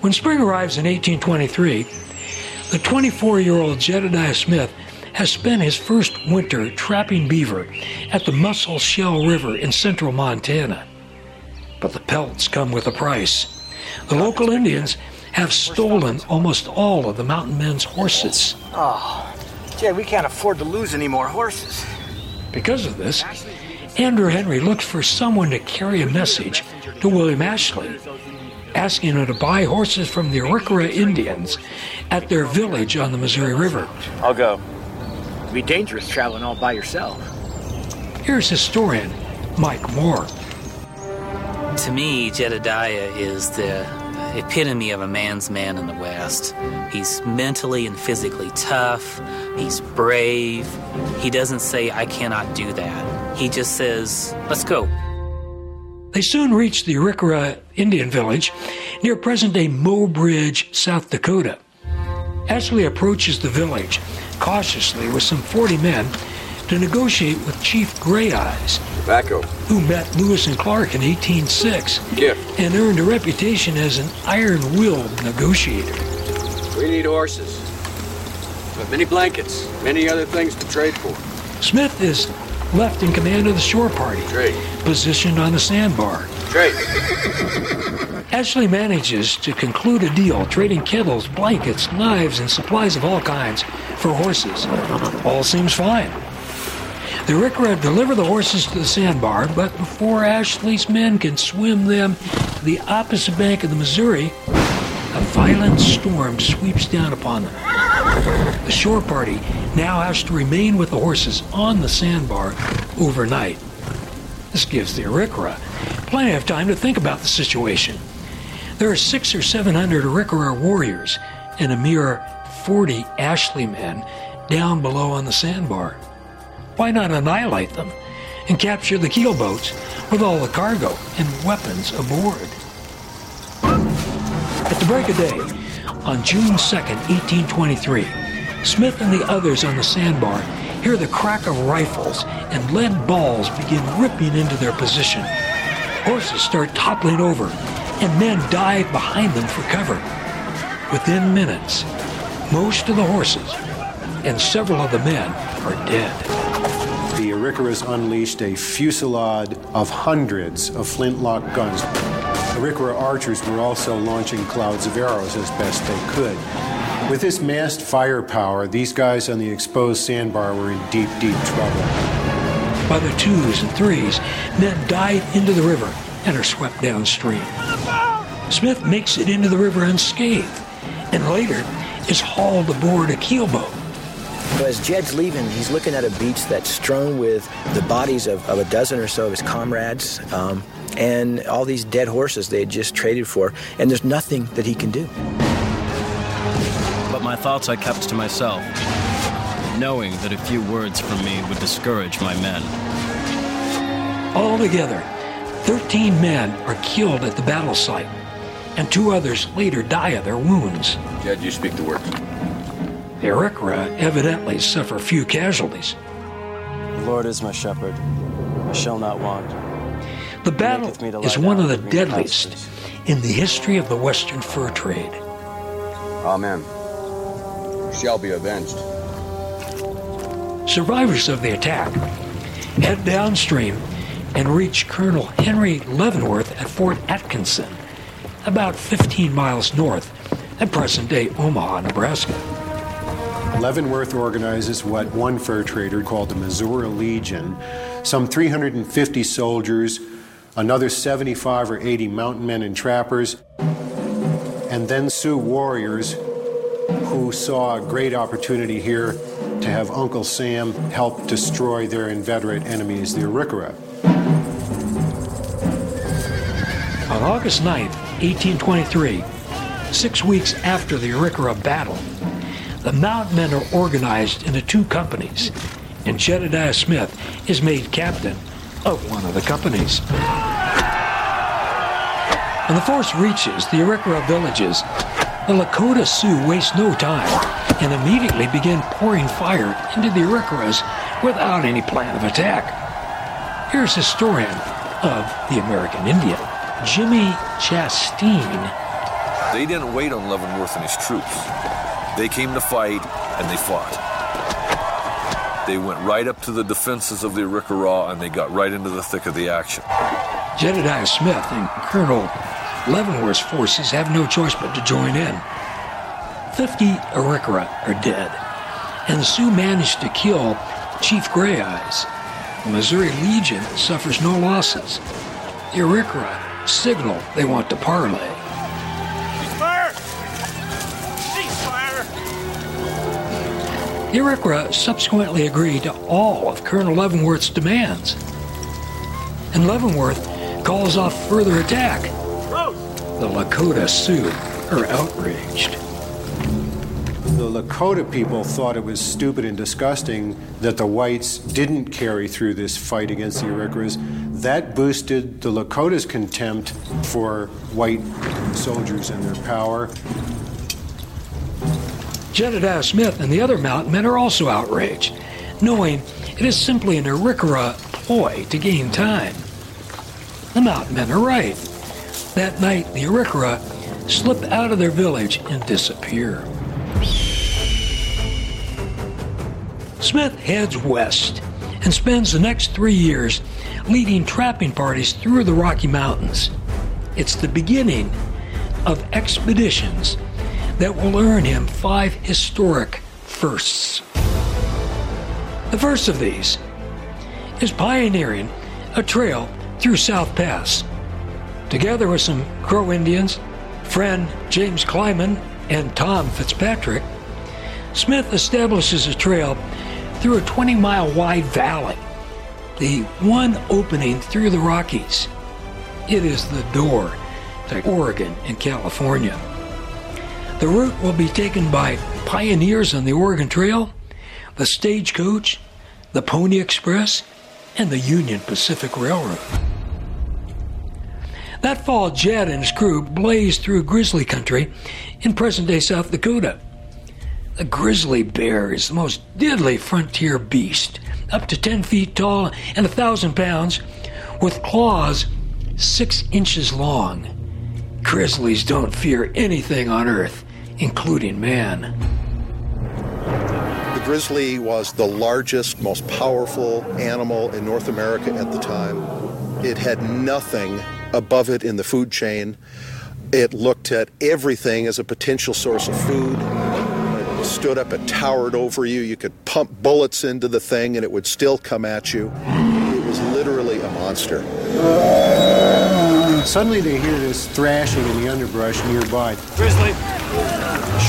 When spring arrives in 1823, the 24 year old Jedediah Smith has spent his first winter trapping beaver at the Musselshell River in central Montana. But the pelts come with a price. The local Indians have stolen almost all of the mountain men's horses. Ah, oh, Jed, we can't afford to lose any more horses. Because of this, Andrew Henry looked for someone to carry a message to William Ashley, asking him to buy horses from the Arikara Indians at their village on the Missouri River. I'll go. It'd be dangerous traveling all by yourself. Here's historian Mike Moore. To me, Jedediah is the epitome of a man's man in the West. He's mentally and physically tough. He's brave. He doesn't say, I cannot do that. He just says, let's go. They soon reach the Arikara Indian village near present day Mobridge, South Dakota. Ashley approaches the village cautiously with some 40 men to negotiate with Chief Gray Eyes, Tobacco. who met Lewis and Clark in 1806 Gift. and earned a reputation as an iron-willed negotiator. We need horses. But many blankets, many other things to trade for. Smith is left in command of the shore party, Trade. positioned on the sandbar. Trade. Ashley manages to conclude a deal trading kettles, blankets, knives, and supplies of all kinds for horses. All seems fine. The Arikara deliver the horses to the sandbar, but before Ashley's men can swim them to the opposite bank of the Missouri, a violent storm sweeps down upon them. The shore party now has to remain with the horses on the sandbar overnight. This gives the Arikara plenty of time to think about the situation. There are six or seven hundred Arikara warriors and a mere 40 Ashley men down below on the sandbar. Why not annihilate them and capture the keelboats with all the cargo and weapons aboard? At the break of day, on June 2, 1823, Smith and the others on the sandbar hear the crack of rifles and lead balls begin ripping into their position. Horses start toppling over, and men dive behind them for cover. Within minutes, most of the horses and several of the men are dead. The Arikaras unleashed a fusillade of hundreds of flintlock guns. Arikara archers were also launching clouds of arrows as best they could. With this massed firepower, these guys on the exposed sandbar were in deep, deep trouble. By the twos and threes, men dive into the river and are swept downstream. Smith makes it into the river unscathed and later is hauled aboard a keelboat. So as Jed's leaving, he's looking at a beach that's strewn with the bodies of, of a dozen or so of his comrades um, and all these dead horses they had just traded for, and there's nothing that he can do. But my thoughts I kept to myself, knowing that a few words from me would discourage my men. Altogether, 13 men are killed at the battle site, and two others later die of their wounds. Jed, you speak the word. The Arikara uh, evidently suffer few casualties. The Lord is my shepherd. I shall not want. The battle me to is one of the deadliest pastures. in the history of the Western fur trade. Amen. Shall be avenged. Survivors of the attack head downstream and reach Colonel Henry Leavenworth at Fort Atkinson, about 15 miles north of present day Omaha, Nebraska. Leavenworth organizes what one fur trader called the Missouri Legion, some 350 soldiers, another 75 or 80 mountain men and trappers, and then Sioux warriors who saw a great opportunity here to have Uncle Sam help destroy their inveterate enemies, the Arikara. On August 9, 1823, six weeks after the Arikara battle, the Mountain Men are organized into two companies, and Jedediah Smith is made captain of one of the companies. When the force reaches the Arikara villages, The Lakota Sioux waste no time and immediately begin pouring fire into the Arikaras without any plan of attack. Here's historian of the American Indian, Jimmy Chasteen. They didn't wait on Leavenworth and his troops. They came to fight, and they fought. They went right up to the defenses of the Arikara, and they got right into the thick of the action. Jedediah Smith and Colonel Leavenworth's forces have no choice but to join in. Fifty Arikara are dead, and the Sioux managed to kill Chief Gray Eyes. The Missouri Legion suffers no losses. The Arikara signal they want to parley. Arikara subsequently agreed to all of Colonel Leavenworth's demands. And Leavenworth calls off further attack. The Lakota Sioux are outraged. The Lakota people thought it was stupid and disgusting that the whites didn't carry through this fight against the Arikaras. That boosted the Lakotas' contempt for white soldiers and their power. Jedediah Smith and the other mountain men are also outraged, knowing it is simply an Arikara ploy to gain time. The mountain men are right. That night, the Arikara slip out of their village and disappear. Smith heads west and spends the next three years leading trapping parties through the Rocky Mountains. It's the beginning of expeditions that will earn him five historic firsts. The first of these is pioneering a trail through South Pass. Together with some Crow Indians, friend James Clyman, and Tom Fitzpatrick, Smith establishes a trail through a 20 mile wide valley, the one opening through the Rockies. It is the door to Oregon and California. The route will be taken by pioneers on the Oregon Trail, the Stagecoach, the Pony Express, and the Union Pacific Railroad. That fall, Jed and his crew blazed through grizzly country in present day South Dakota. The grizzly bear is the most deadly frontier beast, up to 10 feet tall and a thousand pounds, with claws six inches long. Grizzlies don't fear anything on Earth, including man. The grizzly was the largest, most powerful animal in North America at the time. It had nothing above it in the food chain. It looked at everything as a potential source of food. It stood up, it towered over you. You could pump bullets into the thing and it would still come at you. It was literally a monster. Suddenly they hear this thrashing in the underbrush nearby. Grizzly!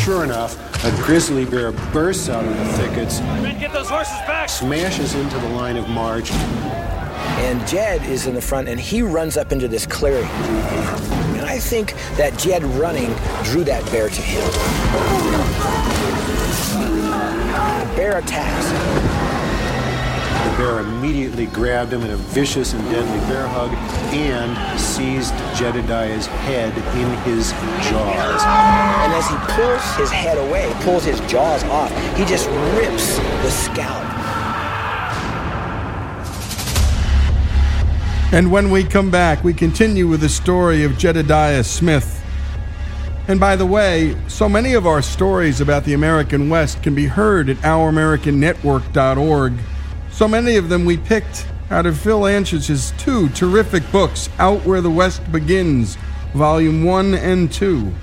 Sure enough, a grizzly bear bursts out of the thickets, Men, get those horses back! smashes into the line of march. And Jed is in the front and he runs up into this clearing. And I think that Jed running drew that bear to him. The bear attacks. The bear immediately grabbed him in a vicious and deadly bear hug and seized Jedediah's head in his jaws. And as he pulls his head away, pulls his jaws off, he just rips the scalp. And when we come back, we continue with the story of Jedediah Smith. And by the way, so many of our stories about the American West can be heard at ouramericannetwork.org. So many of them we picked out of Phil Anschutz' two terrific books, Out Where the West Begins, Volume 1 and 2.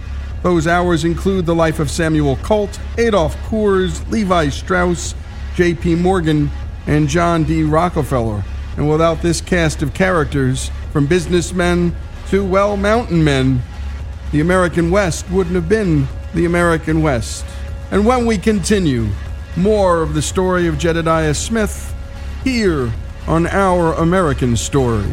Those hours include the life of Samuel Colt, Adolph Coors, Levi Strauss, J.P. Morgan, and John D. Rockefeller. And without this cast of characters, from businessmen to, well, mountain men, the American West wouldn't have been the American West. And when we continue, more of the story of Jedediah Smith here on Our American Story.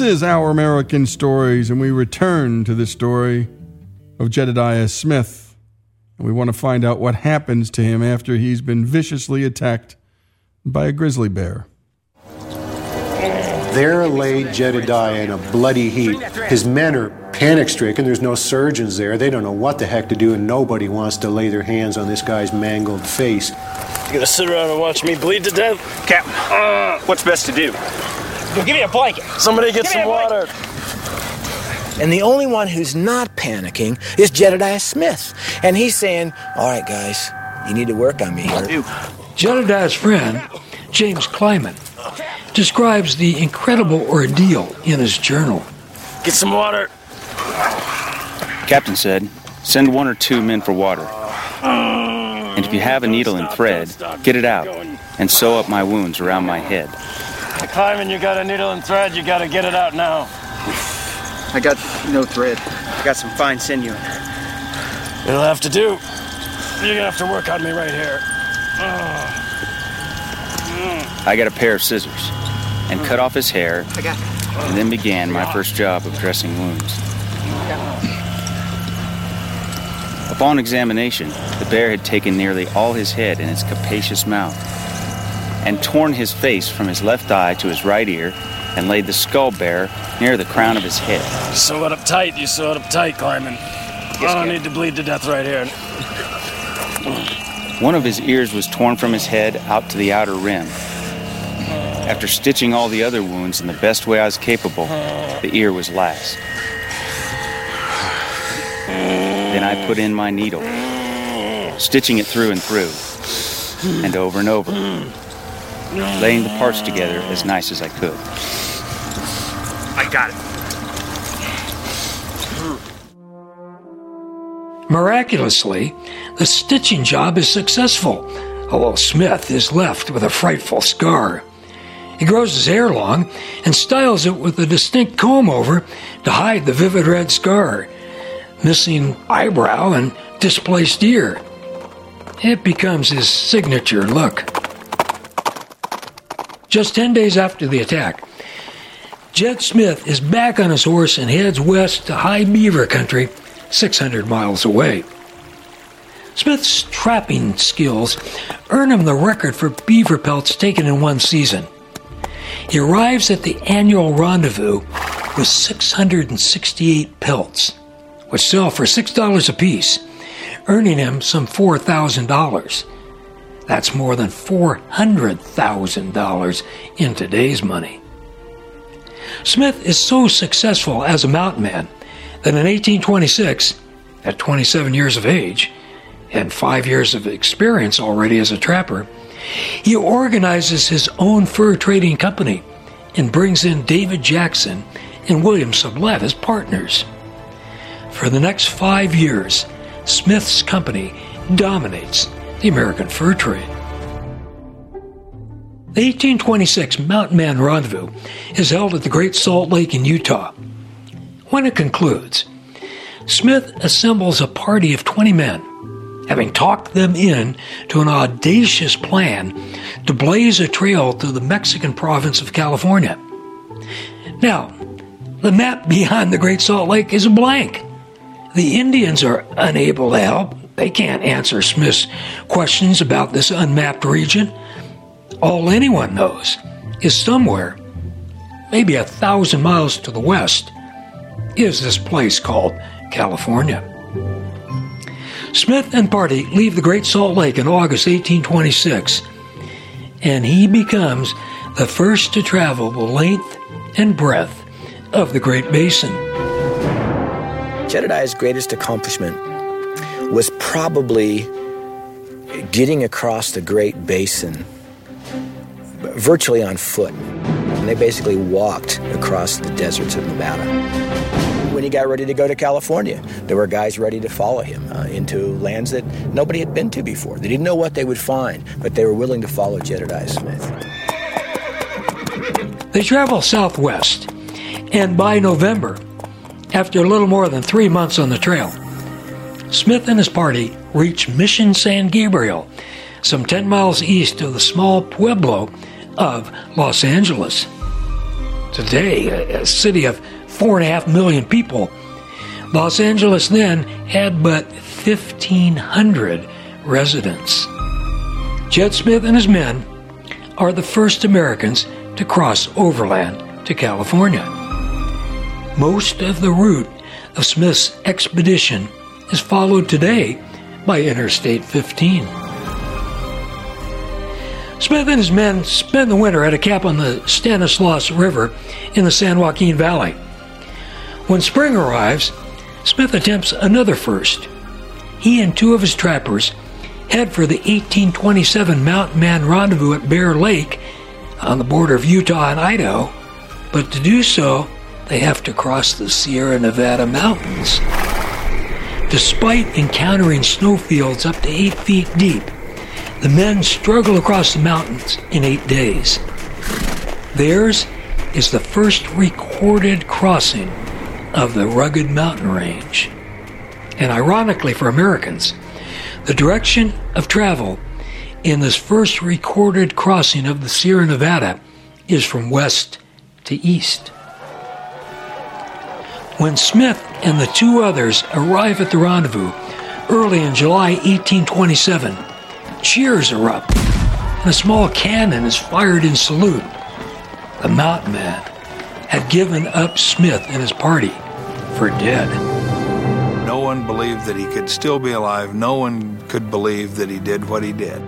This is Our American Stories, and we return to the story of Jedediah Smith. And we want to find out what happens to him after he's been viciously attacked by a grizzly bear. There lay Jedediah in a bloody heap. His men are panic stricken. There's no surgeons there. They don't know what the heck to do, and nobody wants to lay their hands on this guy's mangled face. You gonna sit around and watch me bleed to death? Captain, uh, what's best to do? Give me a blanket. Somebody get Give some water. And the only one who's not panicking is Jedediah Smith. And he's saying, All right, guys, you need to work on me here. Jedediah's friend, James Clyman, describes the incredible ordeal in his journal. Get some water. Captain said, send one or two men for water. And if you have a needle and thread, get it out and sew up my wounds around my head. Clyman, you got a needle and thread. You gotta get it out now. I got no thread. I got some fine sinew. It'll have to do. You're gonna have to work on me right here. I got a pair of scissors and cut off his hair I got and then began my first job of dressing wounds. Upon examination, the bear had taken nearly all his head in its capacious mouth and torn his face from his left eye to his right ear and laid the skull bare near the crown of his head. Sew it up tight. You sew it up tight, Clyman. I don't need to bleed to death right here. One of his ears was torn from his head out to the outer rim. After stitching all the other wounds in the best way I was capable, the ear was last. Then I put in my needle, stitching it through and through, and over and over, laying the parts together as nice as I could. I got it. Miraculously, the stitching job is successful, although Smith is left with a frightful scar. He grows his hair long and styles it with a distinct comb over to hide the vivid red scar, missing eyebrow and displaced ear. It becomes his signature look. Just 10 days after the attack, Jed Smith is back on his horse and heads west to High Beaver Country, 600 miles away. Smith's trapping skills earn him the record for beaver pelts taken in one season. He arrives at the annual rendezvous with 668 pelts, which sell for $6 apiece, earning him some $4,000. That's more than $400,000 in today's money. Smith is so successful as a mountain man that in 1826, at 27 years of age and five years of experience already as a trapper, he organizes his own fur trading company and brings in David Jackson and William Sublette as partners. For the next five years, Smith's company dominates the American fur trade. The 1826 Mountain Man Rendezvous is held at the Great Salt Lake in Utah. When it concludes, Smith assembles a party of 20 men, having talked them in to an audacious plan to blaze a trail through the Mexican province of California. Now, the map behind the Great Salt Lake is a blank. The Indians are unable to help. They can't answer Smith's questions about this unmapped region. All anyone knows is somewhere, maybe a thousand miles to the west, is this place called California. Smith and party leave the Great Salt Lake in August 1826, and he becomes the first to travel the length and breadth of the Great Basin. Jedediah's greatest accomplishment was probably getting across the Great Basin virtually on foot. And they basically walked across the deserts of Nevada. When he got ready to go to California, there were guys ready to follow him uh, into lands that nobody had been to before. They didn't know what they would find, but they were willing to follow Jedediah Smith. They travel southwest, and by November, After a little more than three months on the trail, Smith and his party reached Mission San Gabriel, some 10 miles east of the small pueblo of Los Angeles. Today, a, city of four and a half million people, Los Angeles then had but 1,500 residents. Jed Smith and his men are the first Americans to cross overland to California. Most of the route of Smith's expedition is followed today by Interstate 15. Smith and his men spend the winter at a camp on the Stanislaus River in the San Joaquin Valley. When spring arrives, Smith attempts another first. He and two of his trappers head for the 1827 Mountain Man Rendezvous at Bear Lake on the border of Utah and Idaho, but to do so, they have to cross the Sierra Nevada mountains. Despite encountering snowfields up to eight feet deep, the men struggle across the mountains in eight days. Theirs is the first recorded crossing of the rugged mountain range. And ironically for Americans, the direction of travel in this first recorded crossing of the Sierra Nevada is from west to east. When Smith and the two others arrive at the rendezvous early in July 1827, cheers erupt and a small cannon is fired in salute. The mountain man had given up Smith and his party for dead. No one believed that he could still be alive. No one could believe that he did what he did.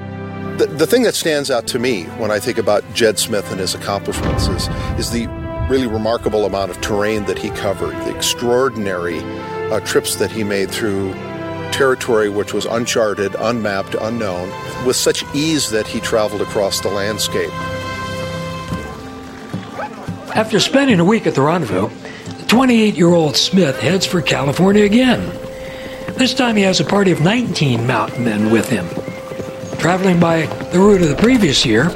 The, the thing that stands out to me when I think about Jed Smith and his accomplishments is, is the really remarkable amount of terrain that he covered, the extraordinary uh, trips that he made through territory which was uncharted, unmapped, unknown, with such ease that he traveled across the landscape. After spending a week at the rendezvous, the 28 year old Smith heads for California again. This time he has a party of 19 mountain men with him. Traveling by the route of the previous year,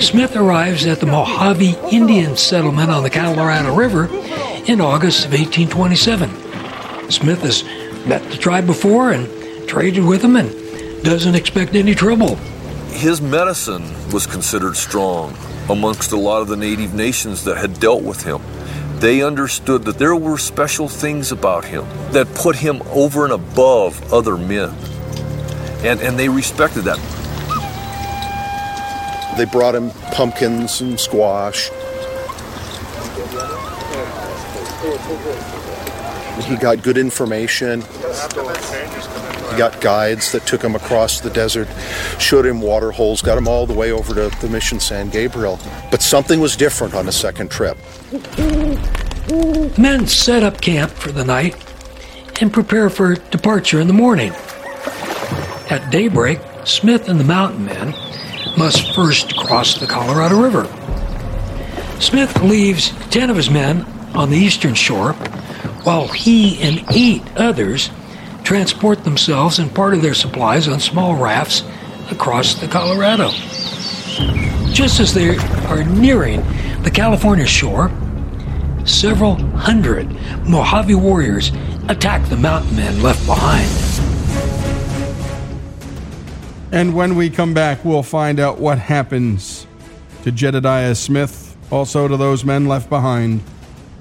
Smith arrives at the Mojave Indian settlement on the Colorado River in August of 1827. Smith has met the tribe before and traded with them and doesn't expect any trouble. His medicine was considered strong amongst a lot of the native nations that had dealt with him. They understood that there were special things about him that put him over and above other men. And, and they respected that. They brought him pumpkins and squash. He got good information. He got guides that took him across the desert, showed him water holes, got him all the way over to the Mission San Gabriel. But something was different on the second trip. Men set up camp for the night and prepare for departure in the morning. At daybreak, Smith and the mountain men must first cross the Colorado River. Smith leaves 10 of his men on the eastern shore, while he and eight others transport themselves and part of their supplies on small rafts across the Colorado. Just as they are nearing the California shore, several hundred Mojave warriors attack the mountain men left behind. And when we come back, we'll find out what happens to Jedediah Smith, also to those men left behind.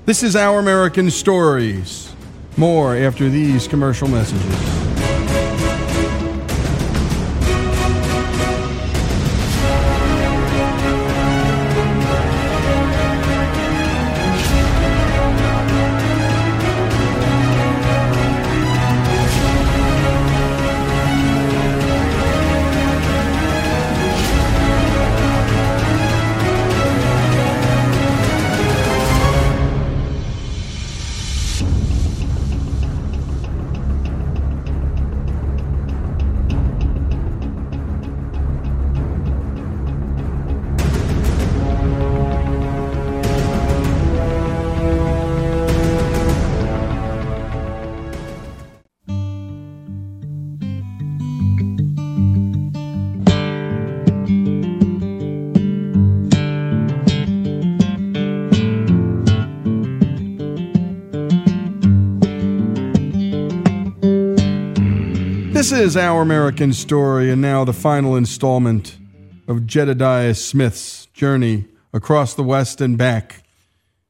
This is Our American Stories. More after these commercial messages. Is Our American Story, and now the final installment of Jedediah Smith's journey across the West and back.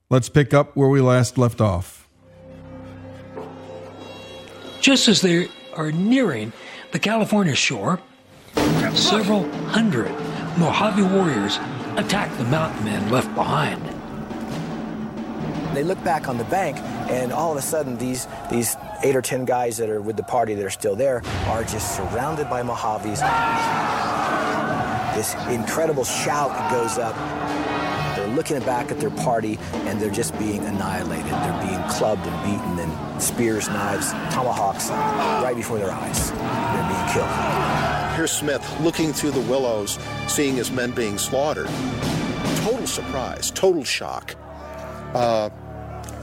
Let's pick up where we last left off. Just as they are nearing the California shore, several hundred Mojave warriors attack the mountain men left behind. They look back on the bank, and all of a sudden, these these eight or ten guys that are with the party that are still there are just surrounded by Mojaves. This incredible shout goes up. They're looking back at their party, and they're just being annihilated. They're being clubbed and beaten, and spears, knives, tomahawks, right before their eyes. They're being killed. Here's Smith looking through the willows, seeing his men being slaughtered. Total surprise, total shock. Uh,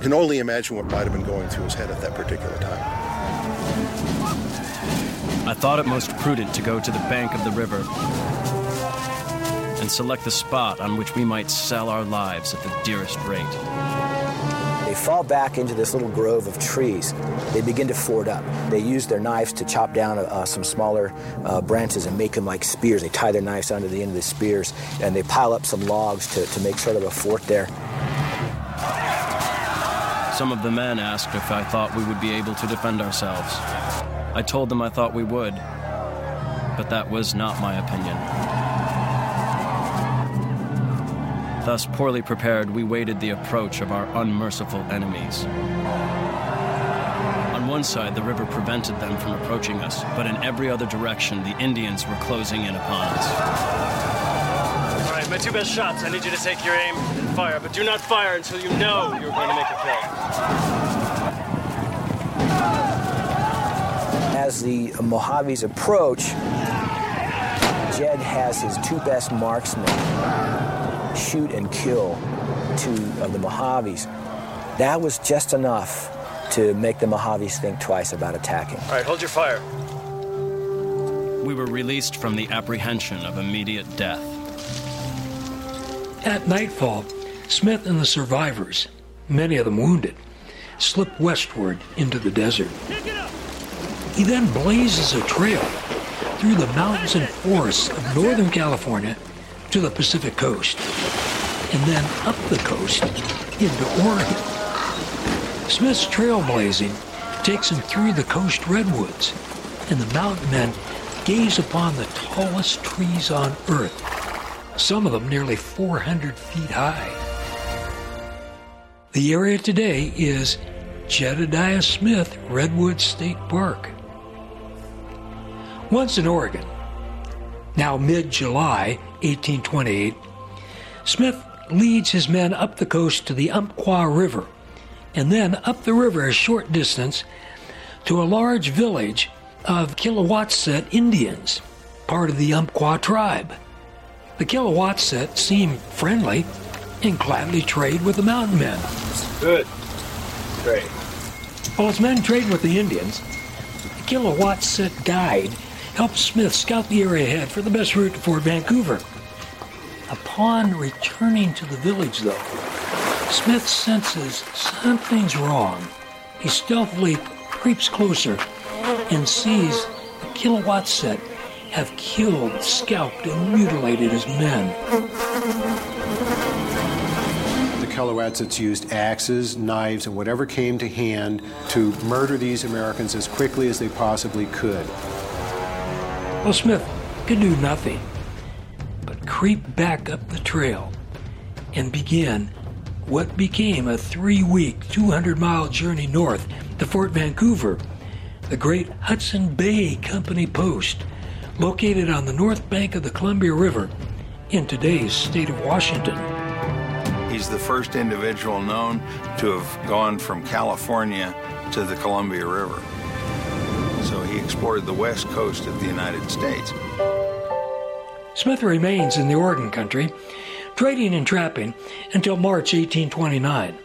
can only imagine what might have been going through his head at that particular time. I thought it most prudent to go to the bank of the river and select the spot on which we might sell our lives at the dearest rate. They fall back into this little grove of trees. They begin to ford up. They use their knives to chop down uh, some smaller uh, branches and make them like spears. They tie their knives onto the end of the spears and they pile up some logs to, to make sort of a fort there. Some of the men asked if I thought we would be able to defend ourselves. I told them I thought we would, but that was not my opinion. Thus, poorly prepared, we waited the approach of our unmerciful enemies. On one side, the river prevented them from approaching us, but in every other direction, the Indians were closing in upon us. All right, my two best shots. I need you to take your aim and fire, but do not fire until you know you're going to make a play. As the Mojaves approach, Jed has his two best marksmen shoot and kill two of the Mojaves. That was just enough to make the Mojaves think twice about attacking. All right, hold your fire. We were released from the apprehension of immediate death. At nightfall, Smith and the survivors, many of them wounded, slip westward into the desert. He then blazes a trail through the mountains and forests of Northern California to the Pacific coast, and then up the coast into Oregon. Smith's trailblazing takes him through the coast redwoods, and the mountain men gaze upon the tallest trees on earth, some of them nearly 400 feet high. The area today is Jedediah Smith Redwood State Park. Once in Oregon, now mid July 1828, Smith leads his men up the coast to the Umpqua River and then up the river a short distance to a large village of Kelawatset Indians, part of the Umpqua tribe. The Kelawatset seem friendly and gladly trade with the mountain men. Good. Great. While his men trade with the Indians, the Kelawatset guide helps Smith scout the area ahead for the best route to Fort Vancouver. Upon returning to the village, though, Smith senses something's wrong. He stealthily creeps closer and sees the Kelawatset have killed, scalped, and mutilated his men. Kelawatsets used axes, knives, and whatever came to hand to murder these Americans as quickly as they possibly could. Well, Smith could do nothing but creep back up the trail and begin what became a three week, 200 mile journey north to Fort Vancouver, the great Hudson Bay Company post, located on the north bank of the Columbia River in today's state of Washington. He's the first individual known to have gone from California to the Columbia River. So he explored the west coast of the United States. Smith remains in the Oregon country, trading and trapping until March 1829.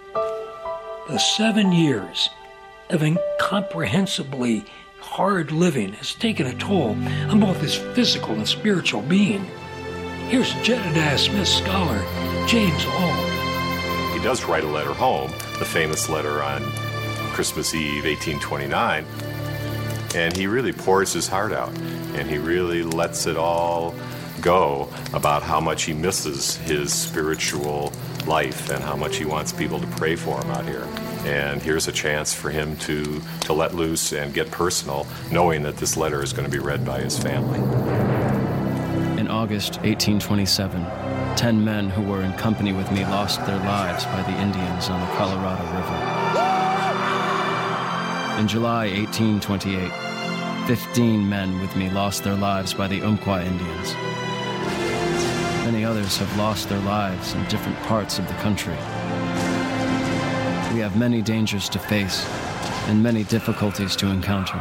The seven years of incomprehensibly hard living has taken a toll on both his physical and spiritual being. Here's Jedediah Smith scholar James Auld. Does write a letter home, the famous letter on Christmas Eve, 1829. And he really pours his heart out, and he really lets it all go about how much he misses his spiritual life and how much he wants people to pray for him out here. And here's a chance for him to, to let loose and get personal, knowing that this letter is going to be read by his family. In August 1827, ten men who were in company with me lost their lives by the Indians on the Colorado River. In July 1828, 15 men with me lost their lives by the Umpqua Indians. Many others have lost their lives in different parts of the country. We have many dangers to face and many difficulties to encounter.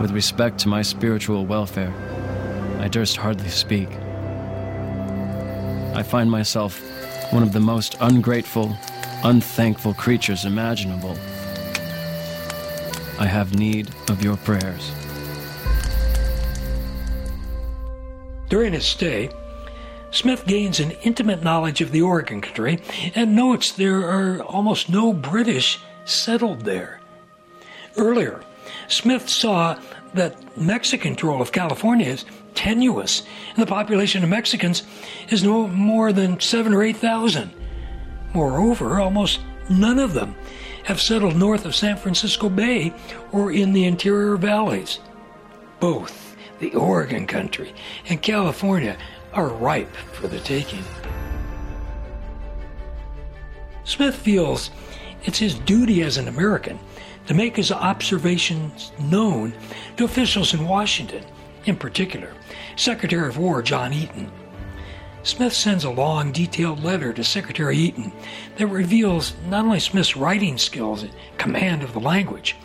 With respect to my spiritual welfare, I durst hardly speak. I find myself one of the most ungrateful, unthankful creatures imaginable. I have need of your prayers. During his stay, Smith gains an intimate knowledge of the Oregon country and notes there are almost no British settled there. Earlier, Smith saw that Mexican control of California is tenuous, and the population of Mexicans is no more than seven or eight thousand. Moreover, almost none of them have settled north of San Francisco Bay or in the interior valleys. Both the Oregon country and California are ripe for the taking. Smith feels it's his duty as an American to make his observations known to officials in Washington, in particular, Secretary of War John Eaton. Smith sends a long, detailed letter to Secretary Eaton that reveals not only Smith's writing skills and command of the language,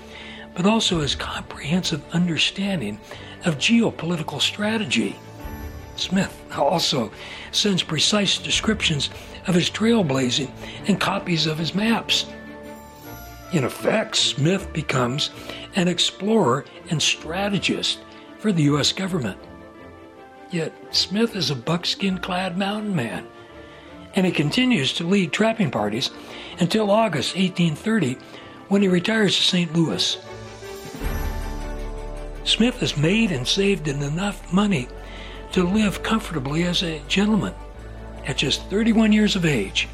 but also his comprehensive understanding of geopolitical strategy. Smith also sends precise descriptions of his trailblazing and copies of his maps. In effect, Smith becomes an explorer and strategist for the U.S. government. Yet, Smith is a buckskin clad mountain man, and he continues to lead trapping parties until August 1830 when he retires to St. Louis. Smith has made and saved enough money to live comfortably as a gentleman. At just 31 years of age,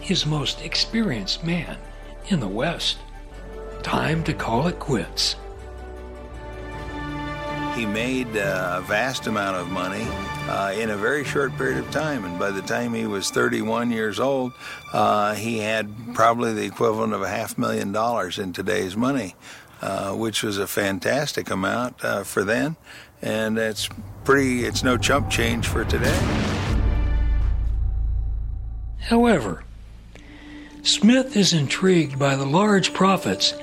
he is the most experienced man in the West. Time to call it quits. He made a vast amount of money uh, in a very short period of time, and by the time he was 31 years old, uh, he had probably the equivalent of a half million dollars in today's money, uh, which was a fantastic amount uh, for then, and it's pretty. It's no chump change for today. However, Smith is intrigued by the large profits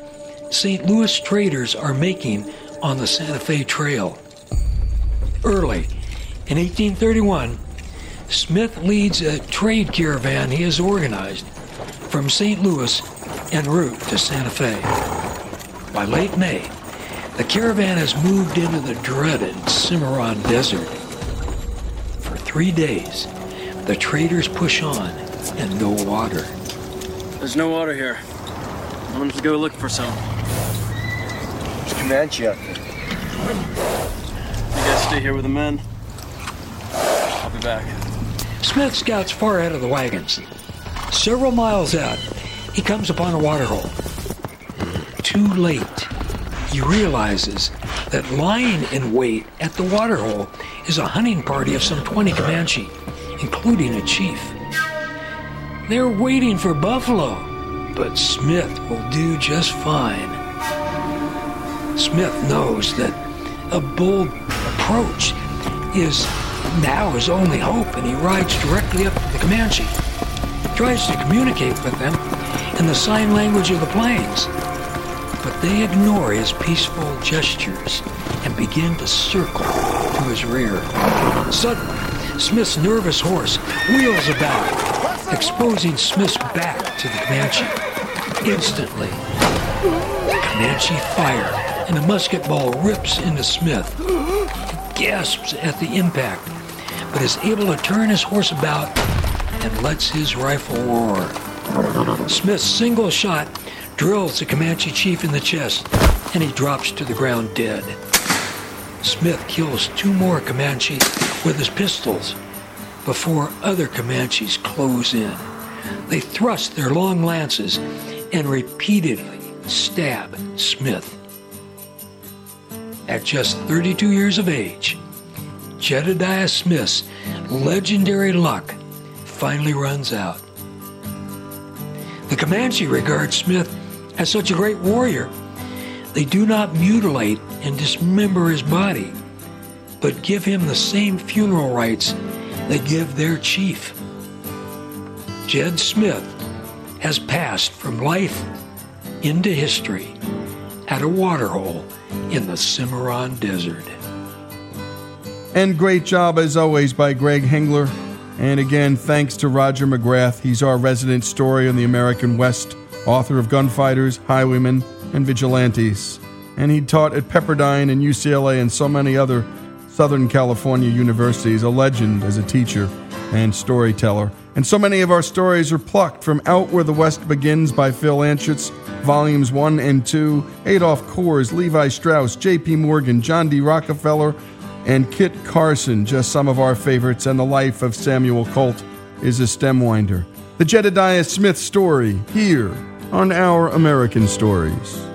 St. Louis traders are making on the Santa Fe Trail. Early in 1831, Smith leads a trade caravan he has organized from St. Louis en route to Santa Fe. By late May, the caravan has moved into the dreaded Cimarron Desert. For three days, the traders push on and no water. There's no water here. I'm gonna go look for some. There's Comanche out there. You guys stay here with the men. I'll be back. Smith scouts far out of the wagons. Several miles out, he comes upon a waterhole. Too late, he realizes that lying in wait at the waterhole is a hunting party of some 20 Comanche, including a chief. They're waiting for buffalo, but Smith will do just fine. Smith knows that a bold approach is now his only hope, and he rides directly up to the Comanche. Tries to communicate with them in the sign language of the plains, but they ignore his peaceful gestures and begin to circle to his rear. Suddenly, Smith's nervous horse wheels about, exposing Smith's back to the Comanche. Instantly, Comanche fire and a musket ball rips into Smith. He gasps at the impact, but is able to turn his horse about and lets his rifle roar. Smith's single shot drills the Comanche chief in the chest, and he drops to the ground dead. Smith kills two more Comanches with his pistols before other Comanches close in. They thrust their long lances and repeatedly stab Smith. At just 32 years of age, Jedediah Smith's legendary luck finally runs out. The Comanche regard Smith as such a great warrior. They do not mutilate and dismember his body, but give him the same funeral rites they give their chief. Jed Smith has passed from life into history at a waterhole in the Cimarron Desert. And great job, as always, by Greg Hengler. And again, thanks to Roger McGrath. He's our resident story on the American West, author of Gunfighters, Highwaymen, and Vigilantes. And he taught at Pepperdine and UCLA and so many other Southern California universities, a legend as a teacher and storyteller. And so many of our stories are plucked from Out Where the West Begins by Phil Anschutz, Volumes 1 and 2, Adolph Coors, Levi Strauss, J.P. Morgan, John D. Rockefeller, and Kit Carson, just some of our favorites, and the life of Samuel Colt is a stem winder. The Jedediah Smith story here on Our American Stories.